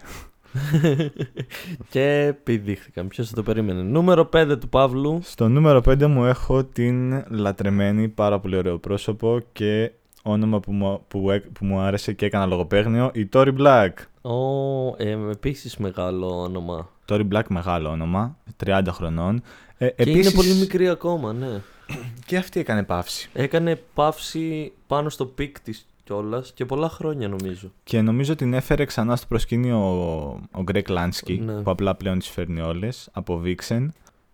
[laughs] και πηδήχθηκαν. Ποιος θα το περίμενε. Νούμερο 5 του Παύλου. Στο νούμερο 5 μου έχω την λατρεμένη, πάρα πολύ ωραίο πρόσωπο και όνομα που μου, που, που μου άρεσε και έκανα λογοπαίγνιο, η Tory Black. Oh, ε, επίσης μεγάλο όνομα. Tori Black μεγάλο όνομα, 30 χρονών. Ε, και επίσης... είναι πολύ μικρή ακόμα, ναι. και αυτή έκανε παύση. Έκανε παύση πάνω στο peak της κιόλας και πολλά χρόνια νομίζω. Και νομίζω την έφερε ξανά στο προσκήνιο ο, ο Greg Lansky, ναι. που απλά πλέον τις φέρνει όλες από Vixen.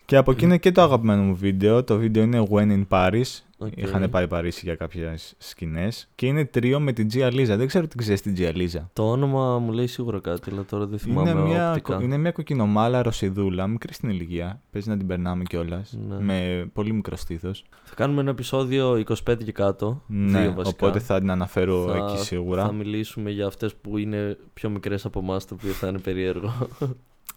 Και από εκεί είναι και το αγαπημένο μου βίντεο. Το βίντεο είναι When in Paris. Okay. Είχαν πάει Παρίσι για κάποιες σκηνές. Και είναι τρίο με την Gia Lissa. Δεν ξέρω τι ξέρεις την Gia Lisa. Το όνομα μου λέει σίγουρα κάτι, αλλά τώρα δεν θυμάμαι. Είναι μια, οπτικά. είναι μια κοκκινομάλα ρωσιδούλα, μικρή στην ηλικία. Παίζει να την περνάμε κιόλας. Ναι. Με πολύ μικρό στήθος. Θα κάνουμε ένα επεισόδιο 25 και κάτω. Ναι, δύο βασικά. οπότε θα την αναφέρω θα, εκεί σίγουρα. Θα μιλήσουμε για αυτές που είναι πιο μικρές από εμάς, το οποίο θα είναι περίεργο.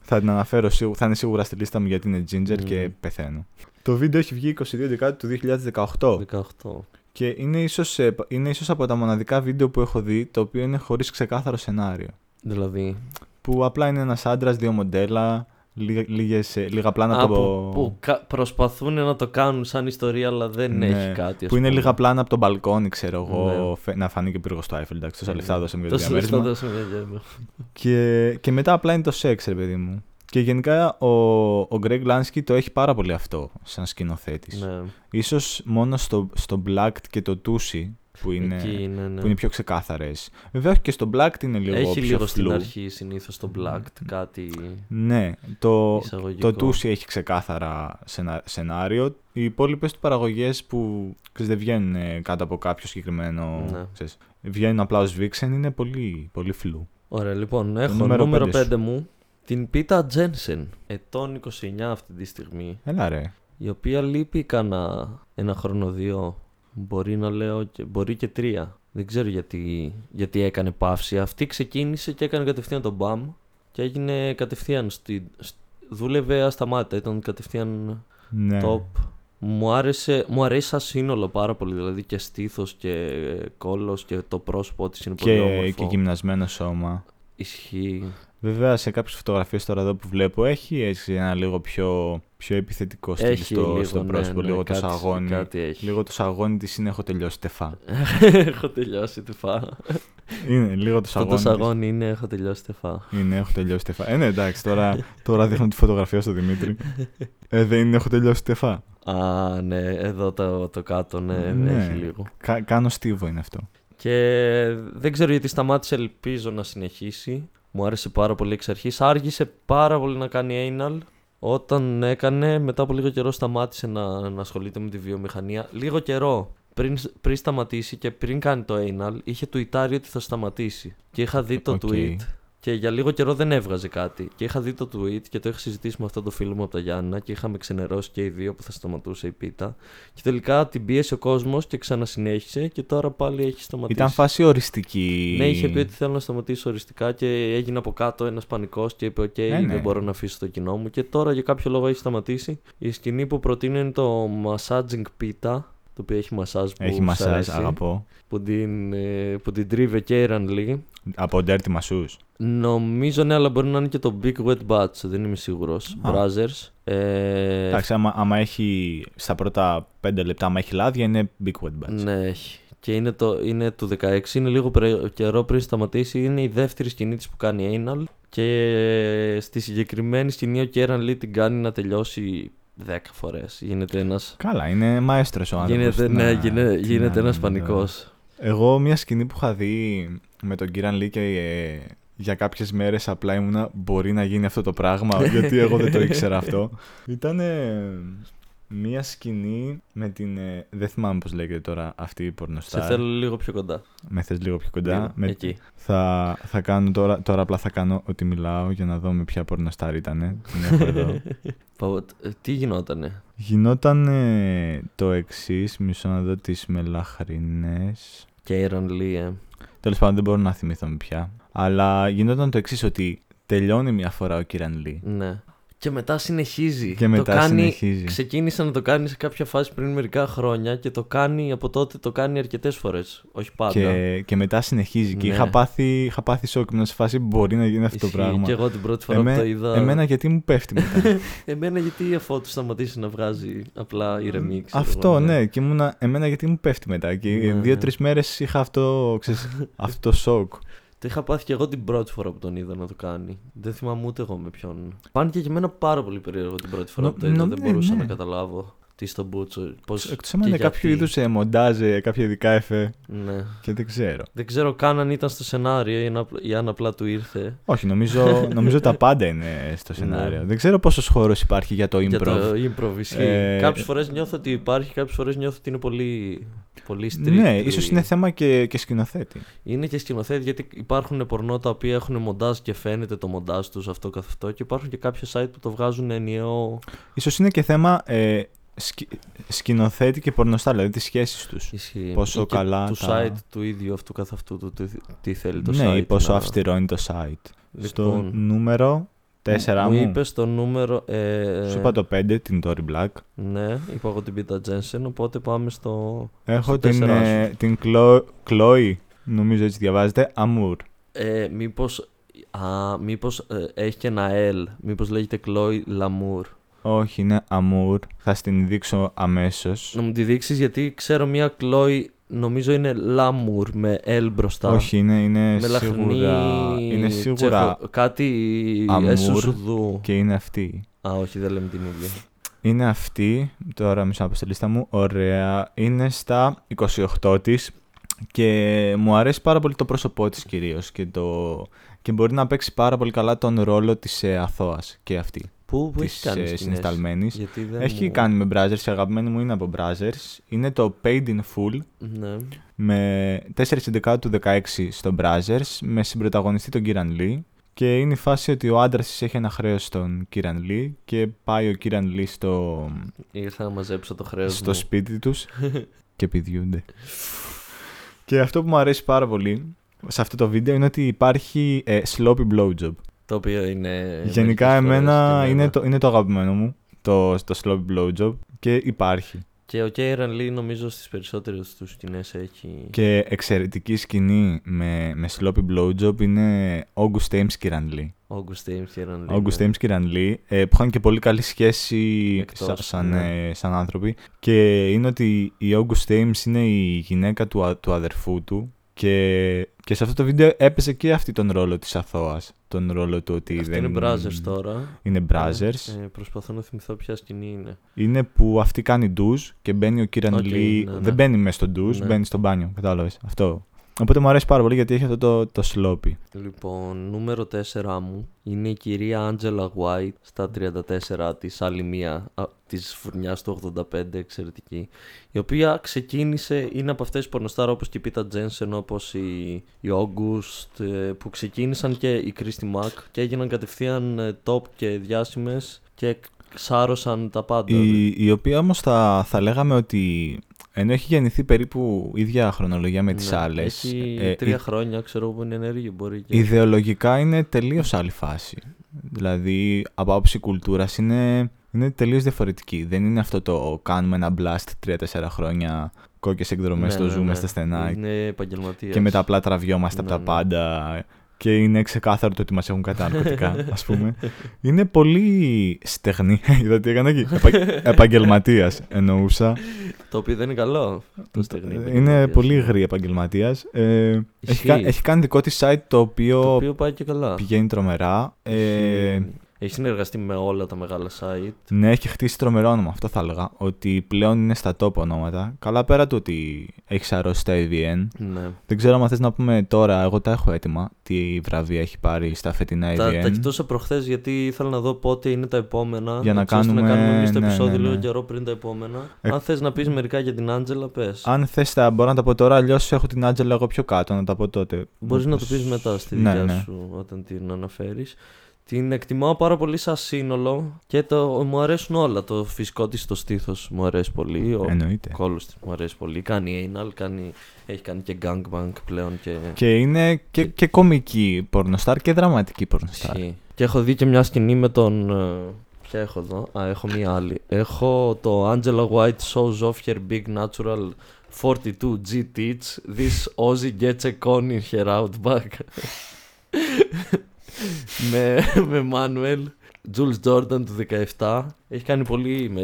Θα την αναφέρω, θα είναι σίγουρα στη λίστα μου γιατί είναι ginger και πεθαίνω. Το βίντεο έχει βγει 22 Δεκάτου του 2018. 18. Και είναι ίσως, είναι ίσως από τα μοναδικά βίντεο που έχω δει το οποίο είναι χωρίς ξεκάθαρο σενάριο. Δηλαδή. Που απλά είναι ένας άντρας, δύο μοντέλα, λίγες, λίγα πλάνα από το... Που, προσπαθούν να το κάνουν σαν ιστορία, αλλά δεν ναι, έχει κάτι. Που είναι λίγα πλάνα από τον μπαλκόνι, ξέρω εγώ, ναι. να φανεί και πύργος στο Eiffel. Εντάξει, τόσα λεφτά δώσαμε για το διαμέρισμα. δώσαμε για διαμέρισμα. και, και μετά απλά είναι το σεξ, ρε παιδί μου. Και γενικά ο, ο Greg Lansky το έχει πάρα πολύ αυτό σαν σκηνοθέτης. Ναι. Ίσως μόνο στο, στο Black και το Tusi που είναι, Εκεί, ναι, ναι. Που είναι πιο ξεκάθαρες. Βέβαια και στο Black είναι λίγο έχει πιο λίγο στην αρχή συνήθως το Black κάτι Ναι, το, το Tusi έχει ξεκάθαρα σενάριο. Οι υπόλοιπες του παραγωγές που ξέρεις, δεν βγαίνουν κάτω από κάποιο συγκεκριμένο. Ναι. Ξέρεις, βγαίνουν απλά ως Vixen είναι πολύ, πολύ φλού. Ωραία, λοιπόν, έχω νούμερο, νούμερο 5, 5 μου την Πίτα Τζένσεν, ετών 29 αυτή τη στιγμή. Έλα ρε. Η οποία λείπει κανένα ένα χρόνο δύο. Μπορεί να λέω και, μπορεί και τρία. Δεν ξέρω γιατί, γιατί έκανε παύση. Αυτή ξεκίνησε και έκανε κατευθείαν τον μπαμ και έγινε κατευθείαν στη, δούλευε ασταμάτητα, ήταν κατευθείαν ναι. top. Μου άρεσε, μου αρέσει σαν σύνολο πάρα πολύ, δηλαδή και στήθος και κόλος και το πρόσωπό της είναι πολύ όμορφο. Και γυμνασμένο σώμα. Ισχύει. Βέβαια σε κάποιες φωτογραφίες τώρα εδώ που βλέπω έχει έτσι ένα λίγο πιο, πιο επιθετικό στυλ στο, λίγο, στο ναι, πρόσωπο, ναι, λίγο κάτι, το σαγόνι. Κάτι έχει. Λίγο το σαγόνι της είναι έχω τελειώσει τεφά. [laughs] έχω τελειώσει τεφά. Είναι λίγο το σαγόνι. Αυτό το σαγόνι είναι έχω τελειώσει τεφά. Είναι έχω τελειώσει τεφά. Ε, ναι, εντάξει, τώρα, τώρα δείχνω τη φωτογραφία στο Δημήτρη. Ε, δεν είναι έχω τελειώσει τεφά. Α, ναι, εδώ το, το κάτω, ναι, ναι, έχει λίγο. Κα, κάνω στίβο είναι αυτό. Και δεν ξέρω γιατί σταμάτησε, ελπίζω να συνεχίσει. Μου άρεσε πάρα πολύ εξ αρχής. Άργησε πάρα πολύ να κάνει anal. Όταν έκανε, μετά από λίγο καιρό σταμάτησε να, να ασχολείται με τη βιομηχανία. Λίγο καιρό πριν, πριν σταματήσει και πριν κάνει το anal, είχε τουιτάρει ότι θα σταματήσει. Και είχα δει το okay. tweet και για λίγο καιρό δεν έβγαζε κάτι. Και είχα δει το tweet και το είχα συζητήσει με αυτό το φίλο μου από τα Γιάννα και είχαμε ξενερώσει και οι δύο που θα σταματούσε η Peta. Και τελικά την πίεσε ο κόσμος και ξανασυνέχισε και τώρα πάλι έχει σταματήσει. Ήταν φάση οριστική. Ναι, είχε πει ότι θέλω να σταματήσω οριστικά και έγινε από κάτω ένας πανικός και είπε: Οκ, ναι, ναι. δεν μπορώ να αφήσω το κοινό μου. Και τώρα για κάποιο λόγο έχει σταματήσει. Η σκηνή που προτείνω είναι το massaging Peta το οποίο έχει μασάζ που Έχει μασάζ, αγαπώ. Που την, ε, που την τρίβε και η Ραν Από Dirty Masseuse. Νομίζω ναι, αλλά μπορεί να είναι και το Big Wet Butts, δεν είμαι σίγουρος. Brothers. Ε... Εντάξει, άμα, άμα, έχει στα πρώτα 5 λεπτά, άμα έχει λάδια, είναι Big Wet Butts. Ναι, έχει. Και είναι, το, είναι του 16, είναι λίγο καιρό πριν σταματήσει. Είναι η δεύτερη σκηνή της που κάνει anal. Και στη συγκεκριμένη σκηνή ο Κέραν Λί την κάνει να τελειώσει 10 φορές. Γίνεται ένας. Καλά, είναι μαέστρος ο άνθρωπος. Γίνεται, ναι, γίνεται, γίνεται ένας πανικός. Εγώ μια σκηνή που είχα δει με τον Κίραν Λί και ε, για κάποιες μέρες απλά ήμουνα μπορεί να γίνει αυτό το πράγμα, [laughs] γιατί εγώ δεν το ήξερα αυτό. Ήταν μία σκηνή με την. Ε, δεν θυμάμαι πώς λέγεται τώρα αυτή η πορνοστάρ. Σε θέλω λίγο πιο κοντά. Με θες λίγο πιο κοντά; με... Εκεί. Θα, θα κάνω τώρα, τώρα απλά θα κάνω ότι μιλάω για να δω με ποια πορνοστάρ ήταν. Την έχω εδώ. [laughs] Ε, τι γινότανε; Γινόταν το εξής, μισό να δω τις μελαχρινέ. Κέιρον Λίε. Τέλος πάντων δεν μπορώ να θυμηθώ πια. Αλλά γινόταν το εξής ότι τελειώνει μια φορά ο Κίραν Λί. Ναι. Και μετά συνεχίζει. Και μετά το κάνει, συνεχίζει. Ξεκίνησε να το κάνει σε κάποια φάση πριν μερικά χρόνια και το κάνει από τότε το κάνει αρκετές φορές. Όχι πάντα. Και, και μετά συνεχίζει. Και Ναι. είχα πάθει, είχα πάθει σοκ ήμουν σε φάση που μπορεί να γίνει αυτό Ισχύει. το πράγμα. Και εγώ την πρώτη φορά Εμέ- που το είδα. Εμένα γιατί μου πέφτει μετά. [laughs] Εμένα γιατί αφού του σταματήσει να βγάζει απλά ηρεμή. ξέρω αυτό, εγώ, ναι. Και ήμουνα, εμένα γιατί μου πέφτει μετά. Και Ναι, ναι. δύο-τρει μέρες είχα αυτό, ξέρεις, [laughs] αυτό το σοκ. Το είχα πάθει και εγώ την πρώτη φορά που τον είδα να το κάνει. Δεν θυμάμαι ούτε εγώ με ποιον. Πάνηκε και εμένα πάρα πολύ περίεργο την πρώτη φορά Νο- που το είδα. νο- Δεν ναι, μπορούσα ναι. να καταλάβω τι στον Μπούτσο. Πώς, Εκτό και αν είναι γιατί. κάποιο είδους ε, μοντάζ, ε, κάποια ειδικά εφέ. Ναι. Και δεν ξέρω. Δεν ξέρω καν αν ήταν στο σενάριο ή αν, απλ- ή αν απλά του ήρθε. Όχι, νομίζω, [laughs] νομίζω τα πάντα είναι στο σενάριο. Ναι. Δεν ξέρω πόσος χώρος υπάρχει για το improv. Για το improv ισχύει. Ε, Κάποιες φορές νιώθω ότι υπάρχει, κάποιες φορές νιώθω ότι είναι πολύ, πολύ strict. ναι, του- ίσως είναι θέμα και, και σκηνοθέτη. Είναι και σκηνοθέτη γιατί υπάρχουν πορνό τα οποία έχουν μοντάζ και φαίνεται το μοντάζ τους αυτό καθ' αυτό και υπάρχουν και κάποια site που το βγάζουν ενιαίο. Ίσως είναι και θέμα ε, σκη- σκηνοθέτη και πορνοστά, δηλαδή τις σχέσεις τους. Ισχύει. Πόσο Ή και καλά Του τα- site του ίδιου αυτού καθ' αυτού του τι, τι θέλει το ναι, site. ή πόσο να- αυστηρό είναι το site. Στο Λοιπόν, νούμερο 4 μου μου, είπες το νούμερο. Ε, σου είπα το 5, την Tory Black. Ναι, είπα εγώ την Πίτα Τζένσεν, οπότε πάμε στο. Έχω στο την, τέσσερα ε, σου. την Chlo- Chloe, νομίζω έτσι διαβάζεται, Amour. Ε, μήπως, α, μήπως ε, έχει και ένα L, μήπως λέγεται Chloe Lamour. Όχι, είναι Amour. Θα στην δείξω αμέσως. Να μου τη δείξεις γιατί ξέρω μια Chloe, νομίζω είναι Lamour με L μπροστά. Όχι, είναι, είναι με λαχνή... σίγουρα, είναι σίγουρα τσεχο- Κάτι Amour. εσουσουδού. και είναι αυτή. Α, όχι, δεν λέμε την ίδια. Είναι αυτή, τώρα μισό να πω στη λίστα μου, ωραία, είναι στα 28 της και μου αρέσει πάρα πολύ το πρόσωπό της κυρίως και, το... και μπορεί να παίξει πάρα πολύ καλά τον ρόλο της ε, αθώας και αυτή, Πού, πού της έχει κάνει ε, σκηνές; συναισθαλμένης. Γιατί δεν Έχει μου... κάνει με Brazzers, η αγαπημένη μου είναι από Brazzers. Είναι το Paid in Full Ναι. με 4 του 16 στο Brazzers με συμπροταγωνιστή τον Kieran Lee και είναι η φάση ότι ο άντρας της έχει ένα χρέος στον Kieran Lee και πάει ο Kieran Lee στο, Ήρθα να μαζέψω το χρέος στο μου. σπίτι τους [laughs] και πηδιούνται. και αυτό που μου αρέσει πάρα πολύ σε αυτό το βίντεο είναι ότι υπάρχει ε, sloppy blowjob. Το οποίο είναι... Γενικά μερικές φορές εμένα και είναι το, είναι το αγαπημένο μου το, το sloppy blowjob και υπάρχει. Και ο Κέιραν Λί νομίζω στις περισσότερες του σκηνές έχει... Και εξαιρετική σκηνή με, με sloppy blowjob είναι August Ames Kieran Lee. August Ames Κέιραν Λί. August Ames Kieran Lee, ε, που είχαν και πολύ καλή σχέση Εκτός, σα- σαν, ναι. ε, σαν άνθρωποι. Και είναι ότι η August Ames είναι η γυναίκα του, α- του αδερφού του και, και σε αυτό το βίντεο έπαιζε και αυτή τον ρόλο της αθώας. Τον ρόλο του ότι Αυτό δεν είναι Brazzers τώρα. Είναι Brazzers. Ε, προσπαθώ να θυμηθώ ποια σκηνή είναι. Είναι που αυτή κάνει ντουζ και μπαίνει ο Kieran Οκ, Lee. ναι, ναι. Δεν μπαίνει μέσα στο ντουζ, Ναι. μπαίνει στο μπάνιο. Κατάλαβες. Αυτό. Οπότε μου αρέσει πάρα πολύ γιατί έχει αυτό το, το sloppy. Λοιπόν, νούμερο 4 μου είναι η κυρία Angela White στα 34 της, άλλη μία α, της φουρνιάς του 85, εξαιρετική. Η οποία ξεκίνησε, είναι από αυτές τις πορνοστάρα όπως και η Peta Jensen, όπως η, η August, ε, που ξεκίνησαν και η Christy Mack και έγιναν κατευθείαν ε, top και διάσημες και σάρωσαν τα πάντα. Η, η οποία όμως θα, θα λέγαμε ότι ενώ έχει γεννηθεί περίπου ίδια χρονολογία με τις Ναι, άλλες, Έχει ε, τρία ι- χρόνια, ξέρω που είναι ενέργεια, μπορεί και... ιδεολογικά είναι τελείως άλλη φάση. Δηλαδή, από άποψη κουλτούρας είναι, είναι τελείως διαφορετική. Δεν είναι αυτό το κάνουμε ένα blast 3-4 χρόνια, κόκκες εκδρομές, Ναι, το ναι, ζούμε ναι. στα στενά Είναι επαγγελματίας. και μετά απλά τραβιόμαστε Ναι, από τα ναι. πάντα και είναι ξεκάθαρο το ότι μας έχουν κάνει τα ναρκωτικά, [laughs] ας πούμε. Είναι πολύ στεγνή, [laughs] είδα τι έκανα εκεί, Επα... [laughs] επαγγελματίας εννοούσα. Το οποίο δεν είναι καλό. Το στεγνή Είναι επαγγελματίας. πολύ υγρή επαγγελματίας. Ε, έχει, Ισχύει. κα- έχει κάνει δικό της site το οποίο, Το οποίο πάει και καλά. πηγαίνει τρομερά. Ε, Έχει- Έχει συνεργαστεί με όλα τα μεγάλα site. ναι, έχει χτίσει τρομερό όνομα, αυτό θα έλεγα. Ότι πλέον είναι στα top ονόματα. Καλά πέρα του ότι έχεις σαρώσει τα AVN. Ναι. Δεν ξέρω αν θες να πούμε τώρα, εγώ τα έχω έτοιμα, τι βραβεία έχει πάρει στα φετινά Τα, AVN. τα κοιτούσα προχθές γιατί ήθελα να δω πότε είναι τα επόμενα. Για να έτσι ώστε κάνουμε- να κάνουμε εμείς το ναι, επεισόδιο ναι, ναι. λίγο καιρό πριν τα επόμενα. Ε, Αν θες να πεις μερικά για την Άντζελα, πες. Αν θες τα μπορώ να τα πω τώρα, αλλιώς έχω την Άντζελα εγώ πιο κάτω, να τα πω τότε. Μπορείς να το Όπως- πεις μετά στη Ναι, δικιά ναι. σου όταν την αναφέρεις. Την εκτιμάω πάρα πολύ σαν σύνολο και το, μου αρέσουν όλα. Το φυσικό της το στήθος μου αρέσει πολύ. Ο Εννοείται. κόλος της μου αρέσει πολύ. Κάνει anal, κάνει, έχει κάνει και gangbang πλέον και. Και είναι και, και κομική πορνοστάρ και δραματική πορνοστάρ. Ισχύει. Και έχω δει και μια σκηνή με τον, ε, Ποια έχω εδώ; Α, έχω μία άλλη. Έχω το Angela White shows off her big natural 42 G teach. This Ozzy gets a con in her outback. Με, με Manuel. Jules Jordan του 17. Έχει κάνει πολύ με,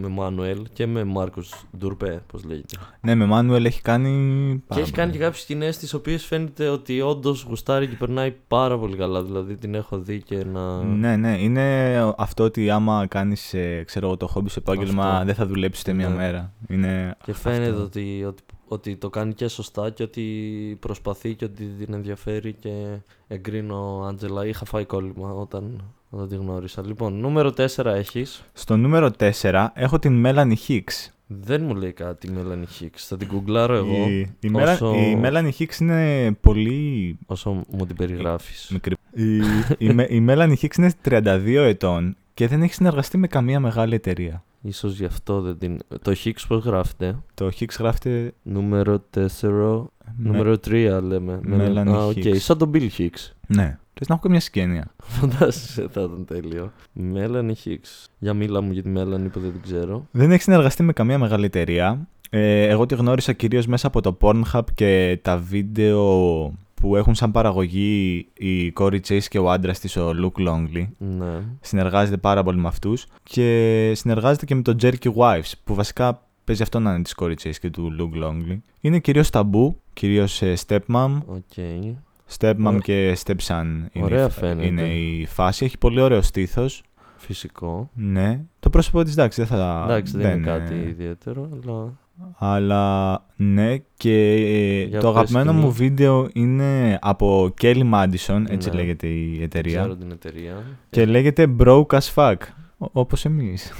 με Manuel και με Marcus Ντουρπέ, πώς λέγεται. Ναι, με Μάνουελ έχει κάνει. Και πάρα έχει κάνει και πολύ. κάποιες σκηνές τις οποίες φαίνεται ότι όντως γουστάρει και περνάει πάρα πολύ καλά. Δηλαδή την έχω δει και να. Ναι, ναι. Είναι αυτό ότι άμα κάνεις ξέρω εγώ, το χόμπι σε επάγγελμα Αυτό. δεν θα δουλέψεις ούτε μία Ναι. μέρα. Είναι Και φαίνεται αυτό. ότι, ότι, ότι το κάνει και σωστά και ότι προσπαθεί και ότι την ενδιαφέρει και εγκρίνω Άντζελα. Είχα φάει κόλλημα όταν, όταν τη γνώρισα. Λοιπόν, νούμερο 4 έχεις. Στο νούμερο 4 έχω την Melanie Hicks. Δεν μου λέει κάτι η Melanie Hicks. Θα την γκουγκλάρω εγώ Η, η, Mela- όσο- η Melanie Hicks είναι πολύ όσο μου την περιγράφεις. μικρή. Η, η, Με- η Melanie Hicks είναι 32 ετών και δεν έχει συνεργαστεί με καμία μεγάλη εταιρεία. Ίσως γι' αυτό δεν την... Το Hicks πώς γράφεται; Το Hicks γράφεται Νούμερο 4. με- Νούμερο 3 λέμε. Melanie Α, οκ. Hicks. Σαν τον Bill Hicks. Ναι. Θες να έχουν καμιά συγγένεια. Φαντάζεσαι, θα ήταν τέλειο. Melanie Hicks. Για μίλα μου για τη Melanie που δεν την ξέρω. Δεν έχει συνεργαστεί με καμία μεγάλη εταιρεία. Ε, εγώ τη γνώρισα κυρίως μέσα από το Pornhub και τα βίντεο που έχουν σαν παραγωγή η Corey Chase και ο άντρας της ο Luke Longley. Ναι. Συνεργάζεται πάρα πολύ με αυτούς και συνεργάζεται και με τον Jerky Wives που βασικά παίζει αυτό να είναι της Corey Chase και του Luke Longley. Είναι κυρίως ταμπού, κυρίως ε, stepmom, Οκ. Stepmom Ωραία. και stepson είναι, Ωραία η, φα- φαίνεται. είναι η φάση. Έχει πολύ ωραίο στήθος. Φυσικό. Ναι. Το πρόσωπο της εντάξει δεν θα... Εντάξει, δεν, είναι κάτι ιδιαίτερο, αλλά. Αλλά ναι, και ε, Για το πες αγαπημένο σκηνή. μου βίντεο είναι από Kelly Madison, έτσι Ναι. λέγεται η εταιρεία. Ξέρω την εταιρεία. Και λέγεται Broke as fuck. Ω- Όπως εμείς. [laughs]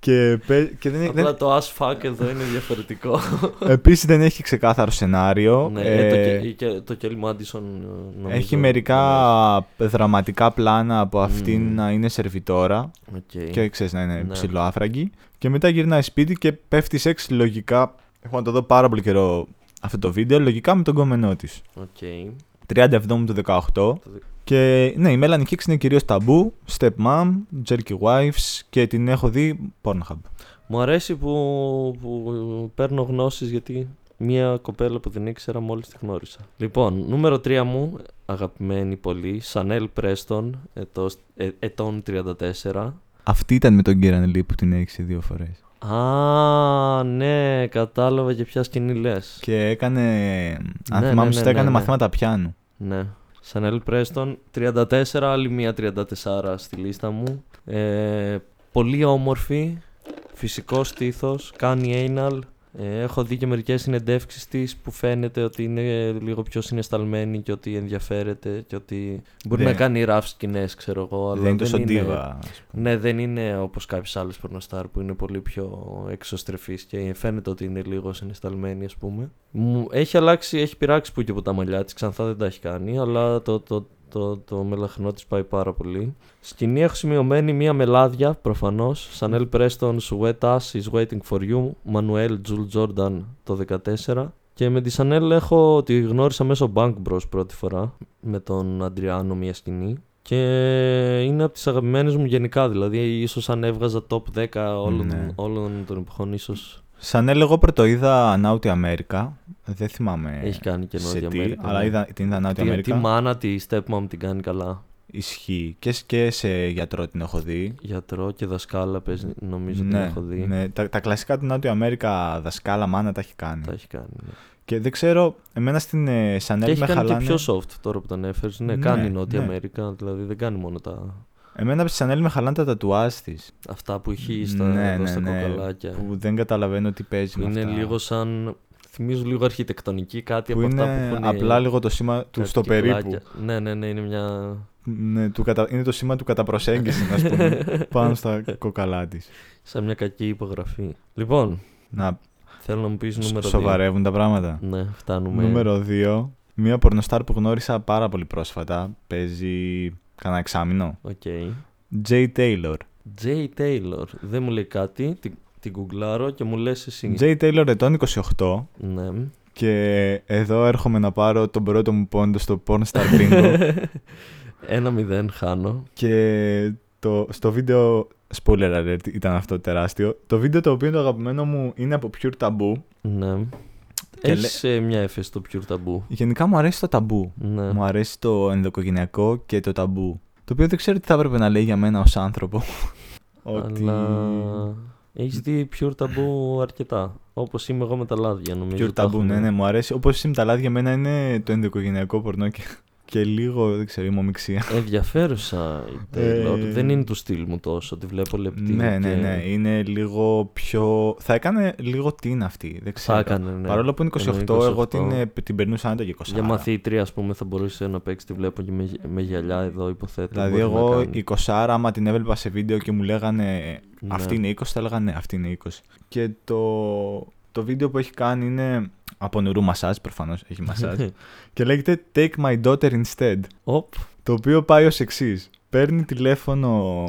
και, παι- και δεν, Απλά δεν, το as fuck εδώ είναι διαφορετικό. επίσης δεν έχει ξεκάθαρο σενάριο. ναι, Ε, ε, το, Ke- και- το Kelly Madison ε, νομίζω. έχει μερικά δραματικά πλάνα από αυτήν Μμμ. να είναι σερβιτόρα Οκ. και ξέρεις να είναι Ναι. ψιλοάφραγκη. Και μετά γυρνάει σπίτι και πέφτει σεξ λογικά. Έχω να το δω πάρα πολύ καιρό αυτό το βίντεο. Λογικά με τον γκόμενό της. Οκ. 37 του 18. Και ναι, η Melanie Hicks είναι κυρίως ταμπού, stepmom, jerky wives και την έχω δει Pornhub. Μου αρέσει που, που παίρνω γνώσεις γιατί μια κοπέλα που δεν ήξερα μόλις τη γνώρισα. Λοιπόν, νούμερο 3 μου, αγαπημένη πολύ, Chanel Preston, ετός, ε, ετών 34. Αυτή ήταν με τον Kieran Lee που την έριξε δύο φορές. Α, ναι, κατάλαβα και ποια σκηνή λες. Και έκανε, αν Ναι, θυμάμαι ναι, σωστά, ναι, έκανε ναι. μαθήματα πιάνου. Ναι. Chanel Preston, 34, άλλη μία 34 στη λίστα μου. Ε, πολύ όμορφη, φυσικό στήθος, κάνει anal. Ε, έχω δει και μερικές συνεντεύξεις της που φαίνεται ότι είναι λίγο πιο συναισθαλμένη και ότι ενδιαφέρεται και ότι μπορεί Δεν- να κάνει rough σκηνές, ξέρω εγώ. Αλλά δεν είναι τόσο είναι- ντίβα. ας πούμε. Ναι, δεν είναι όπως κάποιες άλλες πορνοστάρ που είναι πολύ πιο εξωστρεφής και φαίνεται ότι είναι λίγο συναισθαλμένη ας πούμε. Μου έχει αλλάξει, έχει πειράξει που και από τα μαλλιά της, ξανθά δεν τα έχει κάνει, αλλά το, το, το, το μελαχρινό της πάει πάρα πολύ. Σκηνή έχω σημειωμένη μία μελάδια προφανώς, Chanel Preston, Sweat Ass is waiting for you, Manuel Jules Jordan το 14. Και με τη Chanel έχω, τη γνώρισα μέσω Bank Bros πρώτη φορά, με τον Αντριάνο μία σκηνή. Και είναι από τις αγαπημένες μου γενικά, δηλαδή ίσως αν έβγαζα top 10 όλων, Ναι. όλων των εποχών ίσως Σανέλ, εγώ πρωτοείδα Νάουτι Αμέρικα. Δεν θυμάμαι έχει κάνει και Ε, σε Νότια τι, Αμέρικα. αλλά ναι. είδα, την είδα Νάουτι τη, τη Αμέρικα. μάνα, τη stepmom την κάνει καλά. Ισχύει. Και, σ- και σε γιατρό την έχω δει. Γιατρό και δασκάλα παίζει, νομίζω την ναι, έχω δει. ναι. Τα, τα κλασικά του Νότιο Αμέρικα δασκάλα μάνα τα έχει κάνει. Τα έχει κάνει. ναι. Και δεν ξέρω, εμένα στην ε, Και Σανέλ έχει με κάνει χαλάνε. και πιο soft τώρα που τον έφερες. Ναι, Ναι, κάνει Νότια ναι. Αμέρικα, δηλαδή δεν κάνει μόνο τα. Εμένα στη Σανέλ με χαλάνε τα τατουάζ της. Αυτά που έχει στα, ναι, εδώ ναι, στα ναι, κοκαλάκια. Που δεν καταλαβαίνω τι παίζει Που με είναι αυτά. λίγο σαν. Θυμίζω λίγο αρχιτεκτονική κάτι που από είναι αυτά που έχουν. απλά λίγο το σήμα του κάτι στο περίπου. κυκλάκια. Ναι, ναι, ναι, είναι μια. Ναι, του κατα... Είναι το σήμα του κατά προσέγγιση, να πούμε, [laughs] πάνω στα κοκαλά της. σαν μια κακή υπογραφή. Λοιπόν, Να θέλω να μου πεις νούμερο 2. σοβαρεύουν τα πράγματα. Ναι, φτάνουμε. Νούμερο 2. Μία πορνοστάρ που γνώρισα πάρα πολύ πρόσφατα. Παίζει κανένα εξάμηνο. Οκ. Jay Taylor. Jay Taylor. Δεν μου λέει κάτι. Την, την γκουγκλάρω και μου λες εσύ. Jay Taylor ετών 28. Ναι. Και εδώ έρχομαι να πάρω τον πρώτο μου πόντο στο Pornstar Bingo. [laughs] Ένα μηδέν χάνω. και το, στο βίντεο. Spoiler alert, ήταν αυτό τεράστιο. Το βίντεο το οποίο είναι το αγαπημένο μου είναι από Pure Taboo. Ναι. Και Έχεις ε, μια έφεση στο Pure Taboo. Γενικά μου αρέσει το ταμπού. Ναι. Μου αρέσει το ενδοκογενειακό και το ταμπού. Το οποίο δεν ξέρω τι θα έπρεπε να λέει για μένα ως άνθρωπο. [laughs] Ότι... Αλλά έχεις δει Pure Taboo αρκετά. Όπως είμαι εγώ με τα λάδια, νομίζω. Pure τα ταμπού, ναι, έχουμε. ναι, μου αρέσει. Όπως εσύ με τα λάδια, εμένα είναι το ενδοκογενειακό πορνό και, και λίγο, δεν ξέρω, ημομιξία. Ενδιαφέρουσα η Ε, Taylor. Δεν είναι του στυλ μου τόσο. Τη βλέπω λεπτή. Ναι, ναι, και ναι. Είναι λίγο πιο. Θα έκανε λίγο τι είναι αυτή. Δεν ξέρω. Θα έκανε, ναι. Παρόλο που είναι 28, Εννοεί εγώ 28. την, ε, την περνούσα άντα και 20. Για μαθήτρια, ας πούμε, θα μπορούσε να παίξει. Τη βλέπω και με, με γυαλιά εδώ, υποθέτω. Δηλαδή, μπορεί να εγώ κάνει. η 20 άμα την έβλεπα σε βίντεο και μου λέγανε Ναι. αυτή είναι 20, θα έλεγα ναι, αυτή είναι 20. Και το, το βίντεο που έχει κάνει είναι από νερού μασάζ, προφανώς έχει μασάζ. [laughs] και λέγεται Take my daughter instead. Οπ. Το οποίο πάει ως εξής. Παίρνει τηλέφωνο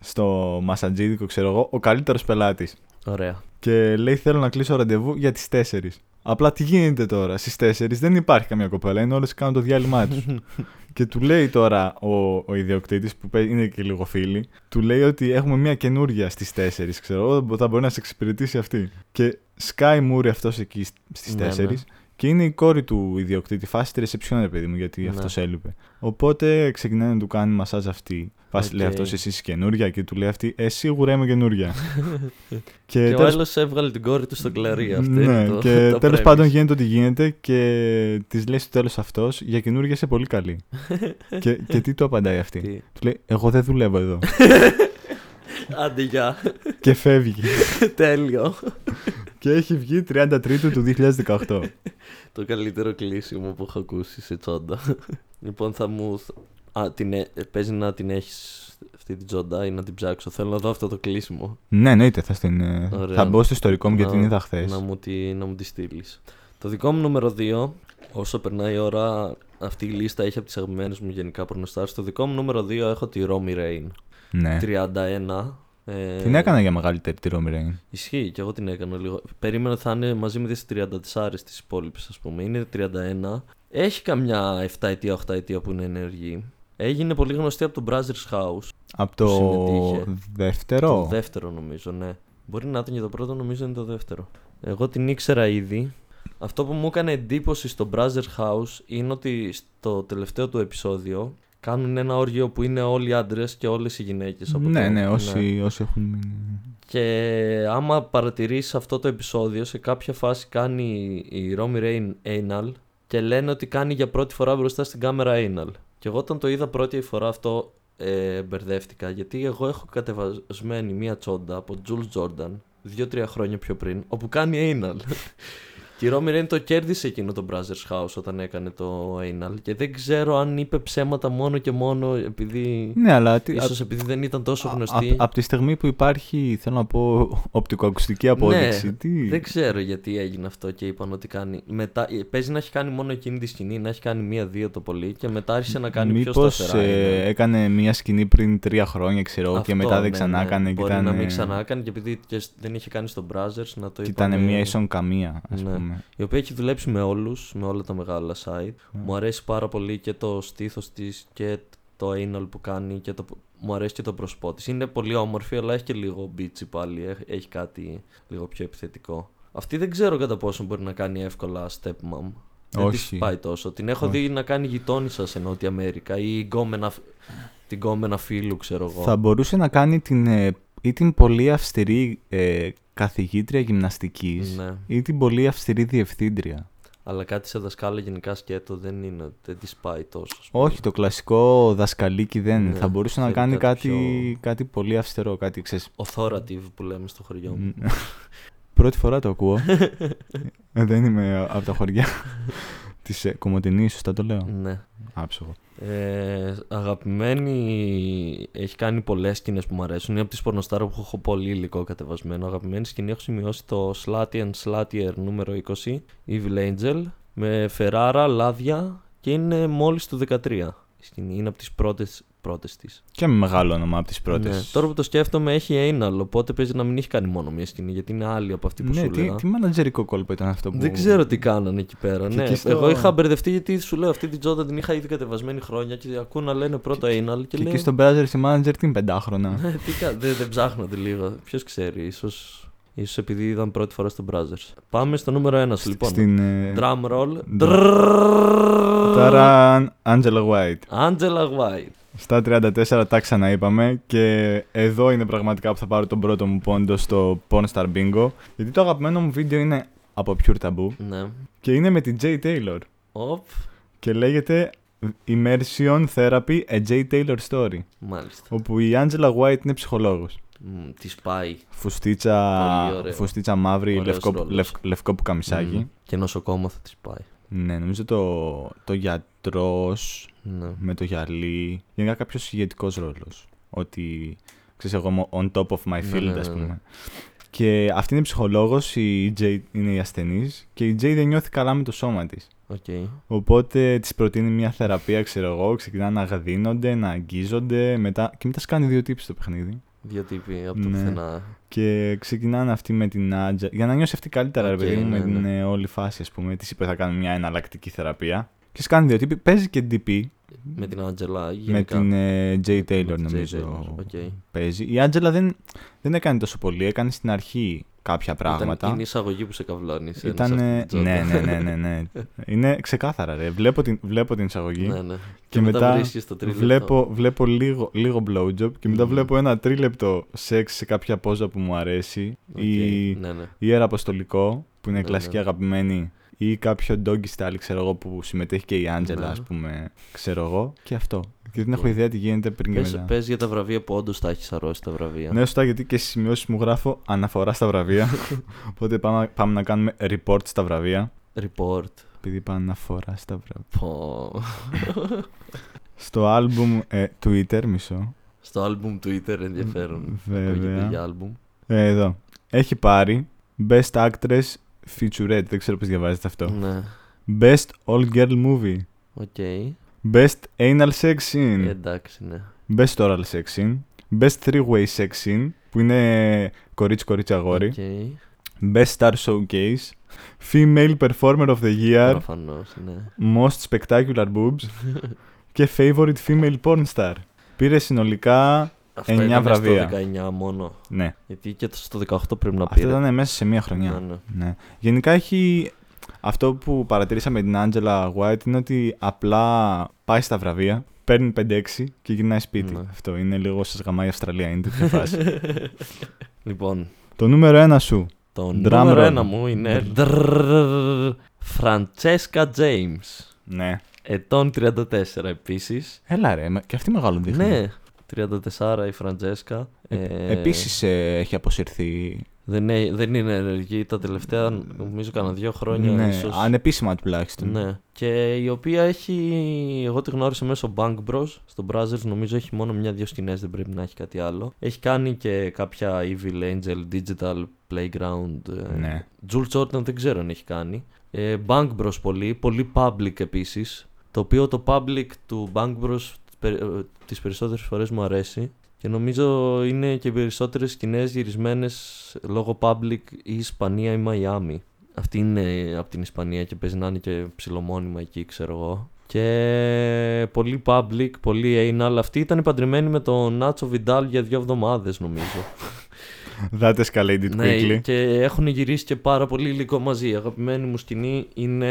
στο μασατζίδικο, ξέρω εγώ, ο καλύτερος πελάτης. Ωραία. Και λέει: Θέλω να κλείσω ραντεβού για τις 4. Απλά τι γίνεται τώρα, στις 4 δεν υπάρχει καμία κοπέλα, είναι όλες κάνουν το διάλειμμα τους. [laughs] και του λέει τώρα ο, ο ιδιοκτήτης, που παι- είναι και λίγο φίλη, του λέει ότι έχουμε μια καινούρια στις 4, ξέρω εγώ, θα μπορεί να σε εξυπηρετήσει αυτή. Και σκάει μούρη αυτός εκεί στις 4. Ναι, ναι. Και είναι η κόρη του ιδιοκτήτη, φάση τη ρεσεψιόν, ρε παιδί μου, γιατί Ναι. αυτός έλειπε. Οπότε ξεκινάει να του κάνει μασάζ αυτή. Φάση Οκ. λέει αυτός, εσύ είσαι καινούρια, και του λέει αυτή, Ε, σίγουρα είμαι καινούρια. [laughs] και Και ο τέλος άλλος έβγαλε την κόρη του στο κλαρί. Αυτό ναι, είναι το, και το τέλος premise. πάντων γίνεται ό,τι γίνεται και της λέει στο τέλος αυτός για καινούργια είσαι πολύ καλή. [laughs] και, και τι του απαντάει αυτή. Τι; Του λέει: Εγώ δεν δουλεύω εδώ. [laughs] Άντε, γεια. και φεύγει. Τέλειο. και έχει βγει 33 του 2018. Το καλύτερο κλείσιμο που έχω ακούσει σε τσόντα. λοιπόν, θα μου. Α, την... έ- παίζει να την έχεις αυτή την τσόντα ή να την ψάξω. Θέλω να δω αυτό το κλείσιμο. ναι, εννοείται. Θα, στην, ε, Ωραία. θα μπω στο ιστορικό μου γιατί Να- την είδα χθες. Να μου τη, να μου τη στείλεις. Το δικό μου νούμερο 2, όσο περνάει η ώρα, αυτή η λίστα έχει από τις αγαπημένες μου γενικά πορνοστάρ. Στο δικό μου νούμερο 2 έχω τη Romy Rain. Ναι. 31. Ε, Την έκανα για μεγαλύτερη τη Ρώμη Ρέιν. Ισχύει και εγώ την έκανα λίγο. Περίμενα ότι θα είναι μαζί με τις 34 τι υπόλοιπε, ας πούμε. Είναι 31. Έχει καμιά 7 ετία, 8 ετία που είναι ενεργή. Έγινε πολύ γνωστή από το Brothers House. Από το συμμετείχε. δεύτερο; Το δεύτερο νομίζω, ναι. Μπορεί να ήταν και το πρώτο, νομίζω είναι το δεύτερο. Εγώ την ήξερα ήδη. Αυτό που μου έκανε εντύπωση στο Brothers House είναι ότι στο τελευταίο του επεισόδιο κάνουν ένα όργιο που είναι όλοι οι άντρες και όλες οι γυναίκες. ναι, ναι, όσοι, όσοι έχουν μείνει. Και άμα παρατηρήσει αυτό το επεισόδιο, σε κάποια φάση κάνει η Romy Rain anal και λένε ότι κάνει για πρώτη φορά μπροστά στην κάμερα anal. Και εγώ όταν το είδα πρώτη φορά αυτό ε, μπερδεύτηκα γιατί εγώ έχω κατεβασμένη μία τσόντα από Jules Jordan δύο-τρία χρόνια πιο πριν όπου κάνει anal. Και η Romy Rain το κέρδισε εκείνο το Brothers House όταν έκανε το anal και δεν ξέρω αν είπε ψέματα μόνο και μόνο επειδή... Ναι, αλλά τι, Ίσως επειδή δεν ήταν τόσο Α- γνωστή. απ- Από τη στιγμή που υπάρχει, θέλω να πω, οπτικοακουστική απόδειξη. Ναι, τι... Δεν ξέρω γιατί έγινε αυτό και είπαν ότι κάνει. Μετά, ε, παίζει να έχει κάνει μόνο εκείνη τη σκηνή, να έχει κάνει μία-δύο το πολύ και μετά άρχισε να κάνει πιο Μήπως σταθερά. ε, είναι. έκανε μία σκηνή πριν τρία χρόνια, ξέρω εγώ, και Αυτό, μετά δεν ναι, ξανά ναι. έκανε. Και Μπορεί ήταν, να μην ξανά έκανε και επειδή και σ- δεν είχε κάνει στο Brothers να το και είπαμε, ήταν μία ίσον καμία, ας Ναι. πούμε. Η οποία έχει δουλέψει με όλους, με όλα τα μεγάλα site. Ναι. Μου αρέσει πάρα πολύ και το στήθος της και το anal που κάνει και το, μου αρέσει και το πρόσωπό της. Είναι πολύ όμορφη, αλλά έχει και λίγο μπίτσι πάλι. Έχει, έχει κάτι λίγο πιο επιθετικό. Αυτή δεν ξέρω κατά πόσο μπορεί να κάνει εύκολα stepmom. Δεν της Όχι. πάει τόσο. Την έχω Όχι. δει να κάνει γειτόνισσα σε Νότια Αμέρικα ή γκόμενα, την γκόμενα φίλου, ξέρω εγώ. Θα μπορούσε να κάνει την, ε, ή την πολύ αυστηρή ε, καθηγήτρια γυμναστικής Ναι. ή την πολύ αυστηρή διευθύντρια. Αλλά κάτι σε δασκάλα γενικά σκέτο δεν είναι, δεν της πάει τόσο. ας πούμε. Όχι, το κλασικό δασκαλίκι δεν. Ναι, θα μπορούσε να θέλει κάνει κάτι κάτι, κάτι, πιο- πολύ αυστηρό, κάτι ξέρεις. Authoritative που λέμε στο χωριό μου. Πρώτη φορά το ακούω. [laughs] Ε, δεν είμαι από τα χωριά της ε, Κομωτινής, σωστά το λέω; Ναι. Άψογο. Ε, αγαπημένη έχει κάνει πολλές σκηνές που μου αρέσουν. Είναι από τις πορνοστάρα που έχω πολύ υλικό κατεβασμένο. Αγαπημένη σκηνή έχω σημειώσει το Slutty and Sluttier νούμερο 20, Evil Angel, με Ferrara, λάδια και είναι μόλις του 13. Η σκηνή είναι από τις πρώτες πρώτες της. Και με μεγάλο όνομα από τις πρώτες. Ναι. Τώρα που το σκέφτομαι, έχει anal, οπότε παίζει να μην έχει κάνει μόνο μία σκηνή, γιατί είναι άλλη από αυτή που ναι, σου τι, λέω. τι μανατζερικό κόλπο ήταν αυτό που. Δεν ξέρω τι κάνανε εκεί πέρα. Και ναι. εκεί στο- Εγώ είχα μπερδευτεί γιατί σου λέω αυτή την τζόντα την είχα ήδη κατεβασμένη χρόνια και ακούω να λένε πρώτο anal και, Και λέω. εκεί στο Brothers η manager τι είναι πεντάχρονα. Ναι, τι κα... δεν, δεν ψάχνονται λίγο. Ποιος ξέρει, ίσω ίσως επειδή είδαν πρώτη φορά στο Brothers. Πάμε στο νούμερο 1 λοιπόν. Στην. ε, Drum roll. Ταραν, Angela White. Angela White. Στα 34 τα ξαναείπαμε και εδώ είναι πραγματικά που θα πάρω τον πρώτο μου πόντο στο Pornstar Bingo. Γιατί το αγαπημένο μου βίντεο είναι από Pure Taboo Ναι. και είναι με την Jay Taylor. Οπ. Και λέγεται Immersion Therapy, a Jay Taylor Story. Μάλιστα. Όπου η Angela White είναι ψυχολόγος. Μ, της πάει. Φουστίτσα, Πολύ ωραίο. φουστίτσα μαύρη, Ωραίος λευκό, ρόλος. λευ- λευκό πουκαμισάκι. Μ, Και νοσοκόμο θα της πάει. Ναι, νομίζω το, το γιατρός Ναι. με το γυαλί. Γενικά κάποιος ηγετικός ρόλος. Ότι ξέρεις, εγώ είμαι on top of my Ναι, field, ναι, ας ναι, πούμε. ναι. Και αυτή είναι ψυχολόγος, η Jay είναι η ασθενής και η Jay δεν νιώθει καλά με το σώμα της. Οκ. Οπότε της προτείνει μια θεραπεία, ξέρω εγώ. Ξεκινά να γδύνονται, να αγγίζονται. Μετά... Και μετά σκάνε δύο τύποι στο παιχνίδι. Δύο τύποι από το Ναι. πουθενά. Και ξεκινάνε αυτοί με την Άντζελα. Για να νιώσει αυτή καλύτερα, Οκ, ρε παιδί μου, ναι, με την ναι. ε, όλη φάση, ας πούμε. Της είπε θα κάνουμε μια εναλλακτική θεραπεία. Και σκάνε δύο τύποι. Παίζει και DP. Με την Άντζελα. Με την ε, Jay Taylor Με την Jay νομίζω Taylor, οκ. παίζει. Η Άντζελα δεν, δεν έκανε τόσο πολύ. Έκανε στην αρχή κάποια πράγματα. είναι η εισαγωγή που σε καβλώνει. σε- Ήταν, σε αυτή ε, την τσόντα. ναι, ναι, ναι, ναι, ναι. [laughs] Είναι ξεκάθαρα, ρε. Βλέπω την, βλέπω την εισαγωγή ναι, ναι. και, μετά, βρίσκεις το τρίλεπτο. βλέπω, βλέπω λίγο, λίγο blowjob και μετά Μμμ. βλέπω ένα τρίλεπτο σεξ σε κάποια πόζα που μου αρέσει Οκ, ή Ναι, ναι. ή ιεραποστολικό που είναι Ναι, κλασική ναι. αγαπημένη ή κάποιο doggy style, ξέρω εγώ, που συμμετέχει και η Άντζελα, Ναι. ας πούμε, ξέρω εγώ. Και αυτό. Και δεν έχω Οκ. ιδέα τι γίνεται πριν και Πες, μετά. πες για τα βραβεία που όντως τα έχεις αρρώσει τα βραβεία. Ναι, σωστά, γιατί και στις σημειώσεις μου γράφω αναφορά στα βραβεία. [laughs] Οπότε πάμε, πάμε να κάνουμε report στα βραβεία. Report. Επειδή είπα αναφορά στα βραβεία. Πω. [laughs] Στο album ε, Twitter, μισό. Στο album Twitter ενδιαφέρον. Βέβαια. Ακούγεται για album. Ε, εδώ. Έχει πάρει Best Actress Featurette. Δεν ξέρω πώς διαβάζεται αυτό. Ναι. Best All Girl Movie. Οκ. Best Anal Sex Scene. Ε, Εντάξει, ναι. Best Oral Sex Scene. Best Three-Way Sex Scene. Που είναι κορίτσι-κορίτσι αγόρι. Οκ. Best Star Showcase. Female Performer of the Year. Προφανώς, ναι. Most Spectacular Boobs. και Favorite Female Porn Star. Πήρε συνολικά. Αυτά Εννιά ήταν βραβεία. Στο 19 μόνο. Ναι, Γιατί και το- στο 18 πρέπει να αυτό πήρε. ήταν μέσα σε μία χρονιά. Ναι, ναι. Ναι. Γενικά έχει. Αυτό που παρατηρήσα με την Angela White είναι ότι απλά πάει στα βραβεία, παίρνει 5-6 και γυρνάει σπίτι. Ναι. Αυτό είναι λίγο σα γαμάει η Αυστραλία, είναι τέτοια φάση. [laughs] Λοιπόν, το νούμερο ένα σου. το Drum νούμερο roll. ένα μου είναι Φραντσέσκα James. Ναι. Ετών 34 επίσης. Έλα ρε, μα- και αυτή μεγάλο δείχνει. Ναι, 34 η Φραντζέσκα. Ε, Επίσης έχει αποσυρθεί. δεν, ε- δεν είναι ενεργή τα τελευταία, νομίζω, κανένα δύο χρόνια. ναι, ίσως. ανεπίσημα τουλάχιστον. Ναι. Και η οποία έχει. Εγώ τη γνώρισα μέσω Bank Bros. Στο Brothers νομίζω έχει μόνο μια-δύο σκηνές, δεν πρέπει να έχει κάτι άλλο. Έχει κάνει και κάποια Evil Angel Digital Playground. ε, Ναι. Jules Jordan δεν ξέρω αν έχει κάνει. Ε, Bank Bros πολύ, πολύ public επίσης. Το οποίο το public του Bank Bros περι- ε, τις περισσότερες φορές μου αρέσει. Και νομίζω είναι και οι περισσότερες σκηνές γυρισμένες λόγω public η Ισπανία ή Μαϊάμι. Αυτή είναι από την Ισπανία και παίζει να είναι και ψιλομόνιμα εκεί, ξέρω εγώ. Και πολύ public, πολύ anal. Αυτή ήταν παντρεμένη με τον Νάτσο Βιντάλ για δύο εβδομάδες νομίζω. [laughs] That escalated Ναι, quickly. και έχουν γυρίσει και πάρα πολύ υλικό μαζί. Η αγαπημένη μου σκηνή είναι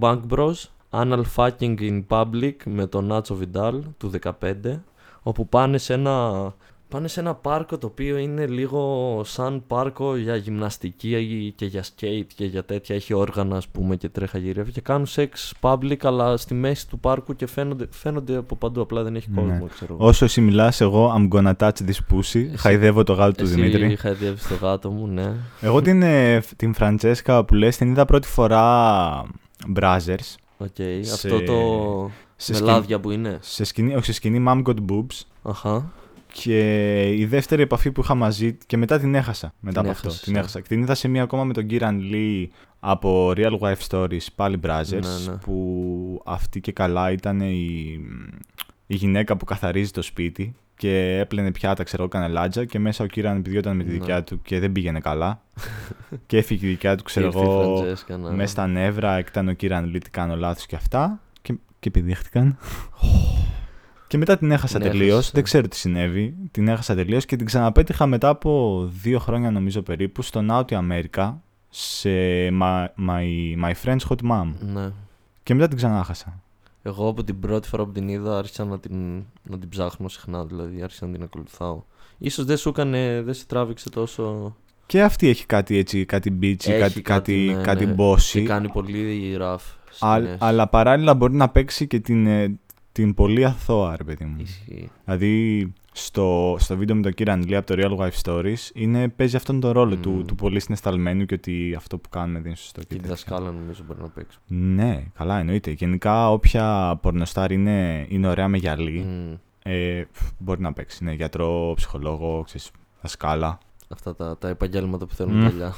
Bank Bros. Anal Fucking in Public με τον Nacho Vidal του 15 όπου πάνε σε ένα, πάνε σε ένα πάρκο το οποίο είναι λίγο σαν πάρκο για γυμναστική και για skate και για τέτοια έχει όργανα ας πούμε και τρέχα γύρω και κάνουν σεξ public αλλά στη μέση του πάρκου και φαίνονται, φαίνονται από παντού απλά δεν έχει Ναι. κόσμο ξέρω εγώ. Όσο εσύ μιλάς, εγώ I'm gonna touch this pussy. Χαϊδεύω το γάτο του Εσύ Δημήτρη. χαϊδεύεις το γάτο μου, ναι. Εγώ την, ε, την Φραντσέσκα που λες την είδα πρώτη φορά Brazzers. Οκ, Σε- αυτό το Σε με σκηνή, λάδια που είναι. σε σκηνή, όχι, σε σκηνή Mom Got Boobs. Αχα. Και η δεύτερη επαφή που είχα μαζί και μετά την έχασα. Μετά Την από αυτό. έχασες, Την ε. έχασα. Και την είδα σε μία ακόμα με τον Kieran Lee από Real Wife Stories, πάλι Brazzers. Ναι, ναι. Που αυτή και καλά ήταν η, η γυναίκα που καθαρίζει το σπίτι και έπλαινε πιάτα, ξέρω εγώ, κανελάτζα και μέσα ο Κίραν πηδιόταν με τη Ναι. δικιά του και δεν πήγαινε καλά. [laughs] και έφυγε η δικιά του, ξέρω Ήρθε η εγώ, Φραντζέσκα να- μέσα στα νεύρα, και ήταν ο Κίραν λέει τι κάνω λάθος και αυτά. Και, και πηδήχτηκαν. [laughs] και μετά την έχασα Την τελείως. έχασες, Δεν ε. ξέρω τι συνέβη. Την έχασα τελείως και την ξαναπέτυχα μετά από δύο χρόνια, νομίζω περίπου, στο Νότιο Αμέρικα. Σε my, my, my Friend's Hot Mom. Ναι. Και μετά την ξανάχασα. Εγώ από την πρώτη φορά που την είδα άρχισα να την, να την ψάχνω συχνά, δηλαδή άρχισα να την ακολουθάω. Ίσως δεν σου έκανε, δεν σε τράβηξε τόσο... Και αυτή έχει κάτι έτσι, κάτι μπίτσι, Έχει κάτι, κάτι, ναι, κάτι ναι. bossy. Και κάνει πολύ rough Α- σκηνές. αλλά παράλληλα μπορεί να παίξει και την, ε, την πολύ αθώα, ρε παιδί μου. Ισχύει. Δηλαδή, στο, στο βίντεο με τον Kieran Lee από το Real Life Stories, είναι, παίζει αυτόν τον ρόλο Μμμ. του, του πολύ συναισθαλμένου και ότι αυτό που κάνουμε δεν είναι σωστό. Και Και η τέτοια. δασκάλα νομίζω μπορεί να παίξει. Ναι, καλά εννοείται. Γενικά, όποια πορνοστάρ είναι, είναι ωραία με γυαλί, Μμ. ε, μπορεί να παίξει. Ναι, γιατρό, ψυχολόγο, ξέρεις, δασκάλα. Αυτά τα, τα επαγγέλματα που θέλουν Μμ. γυαλιά.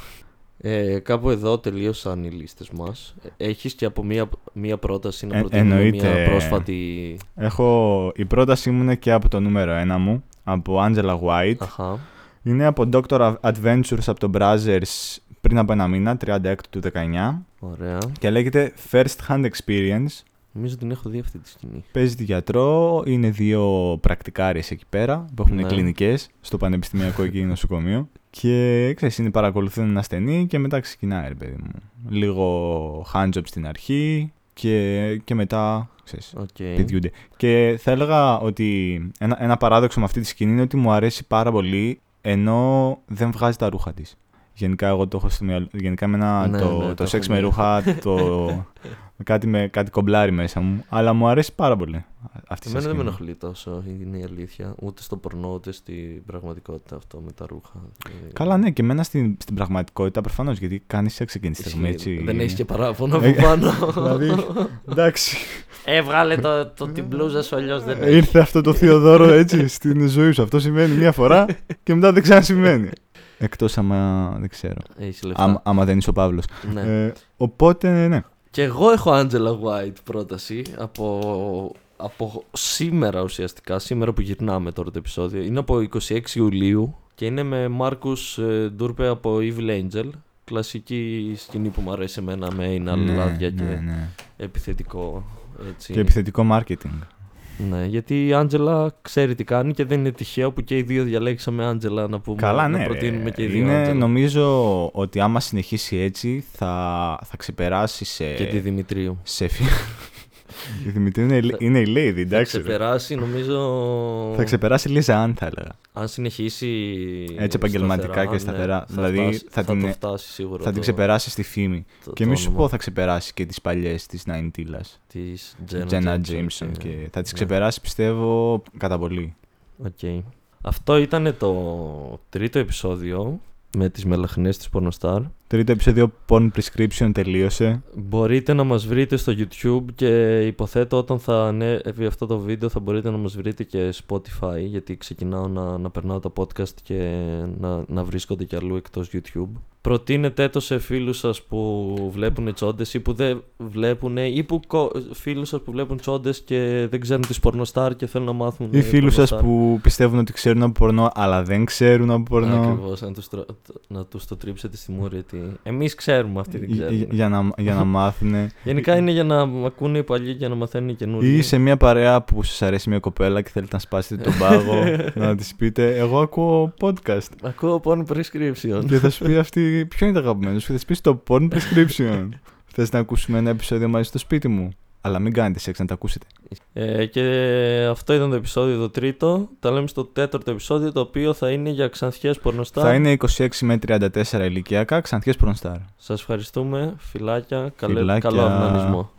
Ε, κάπου εδώ τελείωσαν οι λίστες μας. Ε, Έχεις και από μία, μία πρόταση να Ε, προτείνουμε εννοείται. μία πρόσφατη... Έχω, η πρότασή μου είναι και από το νούμερο ένα μου, από Angela White. Αχα. Είναι από Doctor Adventures από το Brazzers πριν από ένα μήνα, 36 του 19. Ωραία. Και λέγεται First Hand Experience. Νομίζω την έχω δει αυτή τη σκηνή. Παίζει τη γιατρό, είναι δύο πρακτικάριες εκεί πέρα που έχουν Ναι. κλινικές στο πανεπιστημιακό [laughs] εκεί νοσοκομείο. Και ξέρεις, είναι παρακολουθούν ένα ασθενή και μετά ξεκινάει, ρε παιδί μου. Λίγο handjob στην αρχή και, και μετά, ξέρεις, Οκ. πηδιούνται. Και θα έλεγα ότι ένα, ένα παράδοξο με αυτή τη σκηνή είναι ότι μου αρέσει πάρα πολύ ενώ δεν βγάζει τα ρούχα της. Γενικά εγώ το έχω στο μυαλό. Γενικά εμένα Ναι, το, ναι, το το σεξ έχω με δει. ρούχα το, [laughs] κάτι, με, κάτι κομπλάρει μέσα μου. Αλλά μου αρέσει πάρα πολύ αυτή η Εμένα δεν με σκηνή. ενοχλεί τόσο, είναι η αλήθεια. Ούτε στο πορνό, ούτε στην πραγματικότητα αυτό με τα ρούχα. Ε, Καλά, ναι, και εμένα στην, στην πραγματικότητα προφανώς γιατί κάνεις σεξ εκείνη τη στιγμή. ισχύει. Έτσι. Δεν έχεις και παράπονο Ε, από πάνω. δηλαδή, εντάξει. Έβγαλε το, το, την μπλούζα σου, αλλιώς δεν έχει. Ήρθε αυτό το Θεοδόρο έτσι στην ζωή σου. Αυτό συμβαίνει μία φορά και μετά δεν ξανασυμβαίνει. Εκτός άμα δεν ξέρω. Έχει λεφτά. Άμα, άμα δεν είσαι ο Παύλος. Ναι. Ε, οπότε, ναι. Και εγώ έχω Angela White πρόταση από, από σήμερα ουσιαστικά, σήμερα που γυρνάμε τώρα το επεισόδιο. Είναι από 26 Ιουλίου και είναι με Μάρκους ε, Ντούρπε από Evil Angel. Κλασική σκηνή που μου αρέσει εμένα με ένα ναι, λάδια και ναι, ναι. επιθετικό. Έτσι. Και επιθετικό marketing. Ναι, γιατί η Άντζελα ξέρει τι κάνει και δεν είναι τυχαίο που και οι δύο διαλέξαμε Άντζελα να πούμε. Καλά, να ναι. προτείνουμε ρε. και οι δύο Είναι, Άντζελα. νομίζω ότι άμα συνεχίσει έτσι θα, θα ξεπεράσει σε. Και τη Δημητρίου. σε φι... η Δημητρίου είναι, η- είναι η lady, Θα εντάξει. ρε. ξεπεράσει, νομίζω. Θα ξεπεράσει Λίζα Αν, θα έλεγα. Αν συνεχίσει. Έτσι επαγγελματικά και σταθερά. ναι, Δηλαδή, φτάσει- θα θα, την- το φτάσει σίγουρα. θα την το- ξεπεράσει στη φήμη. το- και το μη σου όνομα πω θα ξεπεράσει και τις παλιές της Ναϊντήλας. της Τζένα Jameson Τζέιμσον. Και θα τις ναι. ξεπεράσει πιστεύω κατά πολύ. Οκ. Αυτό ήταν το τρίτο επεισόδιο με τις μελαχνές της Pornostar. Τρίτο επεισόδιο Porn Prescription τελείωσε. Μπορείτε να μας βρείτε στο YouTube και υποθέτω όταν θα ανέβει αυτό το βίντεο θα μπορείτε να μας βρείτε και Spotify γιατί ξεκινάω να, να περνάω τα podcast και να, να βρίσκονται κι αλλού εκτός YouTube. Προτείνετε το σε φίλους σας που βλέπουν τσόντες ή που δεν βλέπουν ή που κο- φίλους σας που βλέπουν τσόντες και δεν ξέρουν τις πορνοστάρ και θέλουν να μάθουν Ή φίλους σας πορνοστάρ. που πιστεύουν ότι ξέρουν από πορνό αλλά δεν ξέρουν από πορνό. Ακριβώς, να τους, τρο- να τους το τρίψετε στη μούρη ότι εμείς ξέρουμε, αυτοί δεν Για, ξέρουν. για να, για να μάθουν. Γενικά είναι για να μ' ακούνε οι παλιοί και να μαθαίνουν οι καινούργιοι. Ή σε μια παρέα που σας αρέσει μια κοπέλα και θέλετε να σπάσετε τον πάγο, [laughs] να της πείτε Εγώ ακούω podcast. Ακούω porn prescription. και θα σου πει αυτή ποιο είναι το αγαπημένο σου και θα σου πεις το porn prescription. [laughs] Θες να ακούσουμε ένα επεισόδιο μαζί στο σπίτι μου. Αλλά μην κάνετε σεξ να τα ακούσετε. ε, και αυτό ήταν το επεισόδιο το τρίτο. Τα λέμε στο τέταρτο επεισόδιο το οποίο θα είναι για ξανθιές πορνοστάρ. Θα είναι 26 με 34 ηλικιακά ξανθιές πορνοστάρ. Σας ευχαριστούμε. Φιλάκια. Καλέ- Φιλάκια. Καλό αυνανισμό.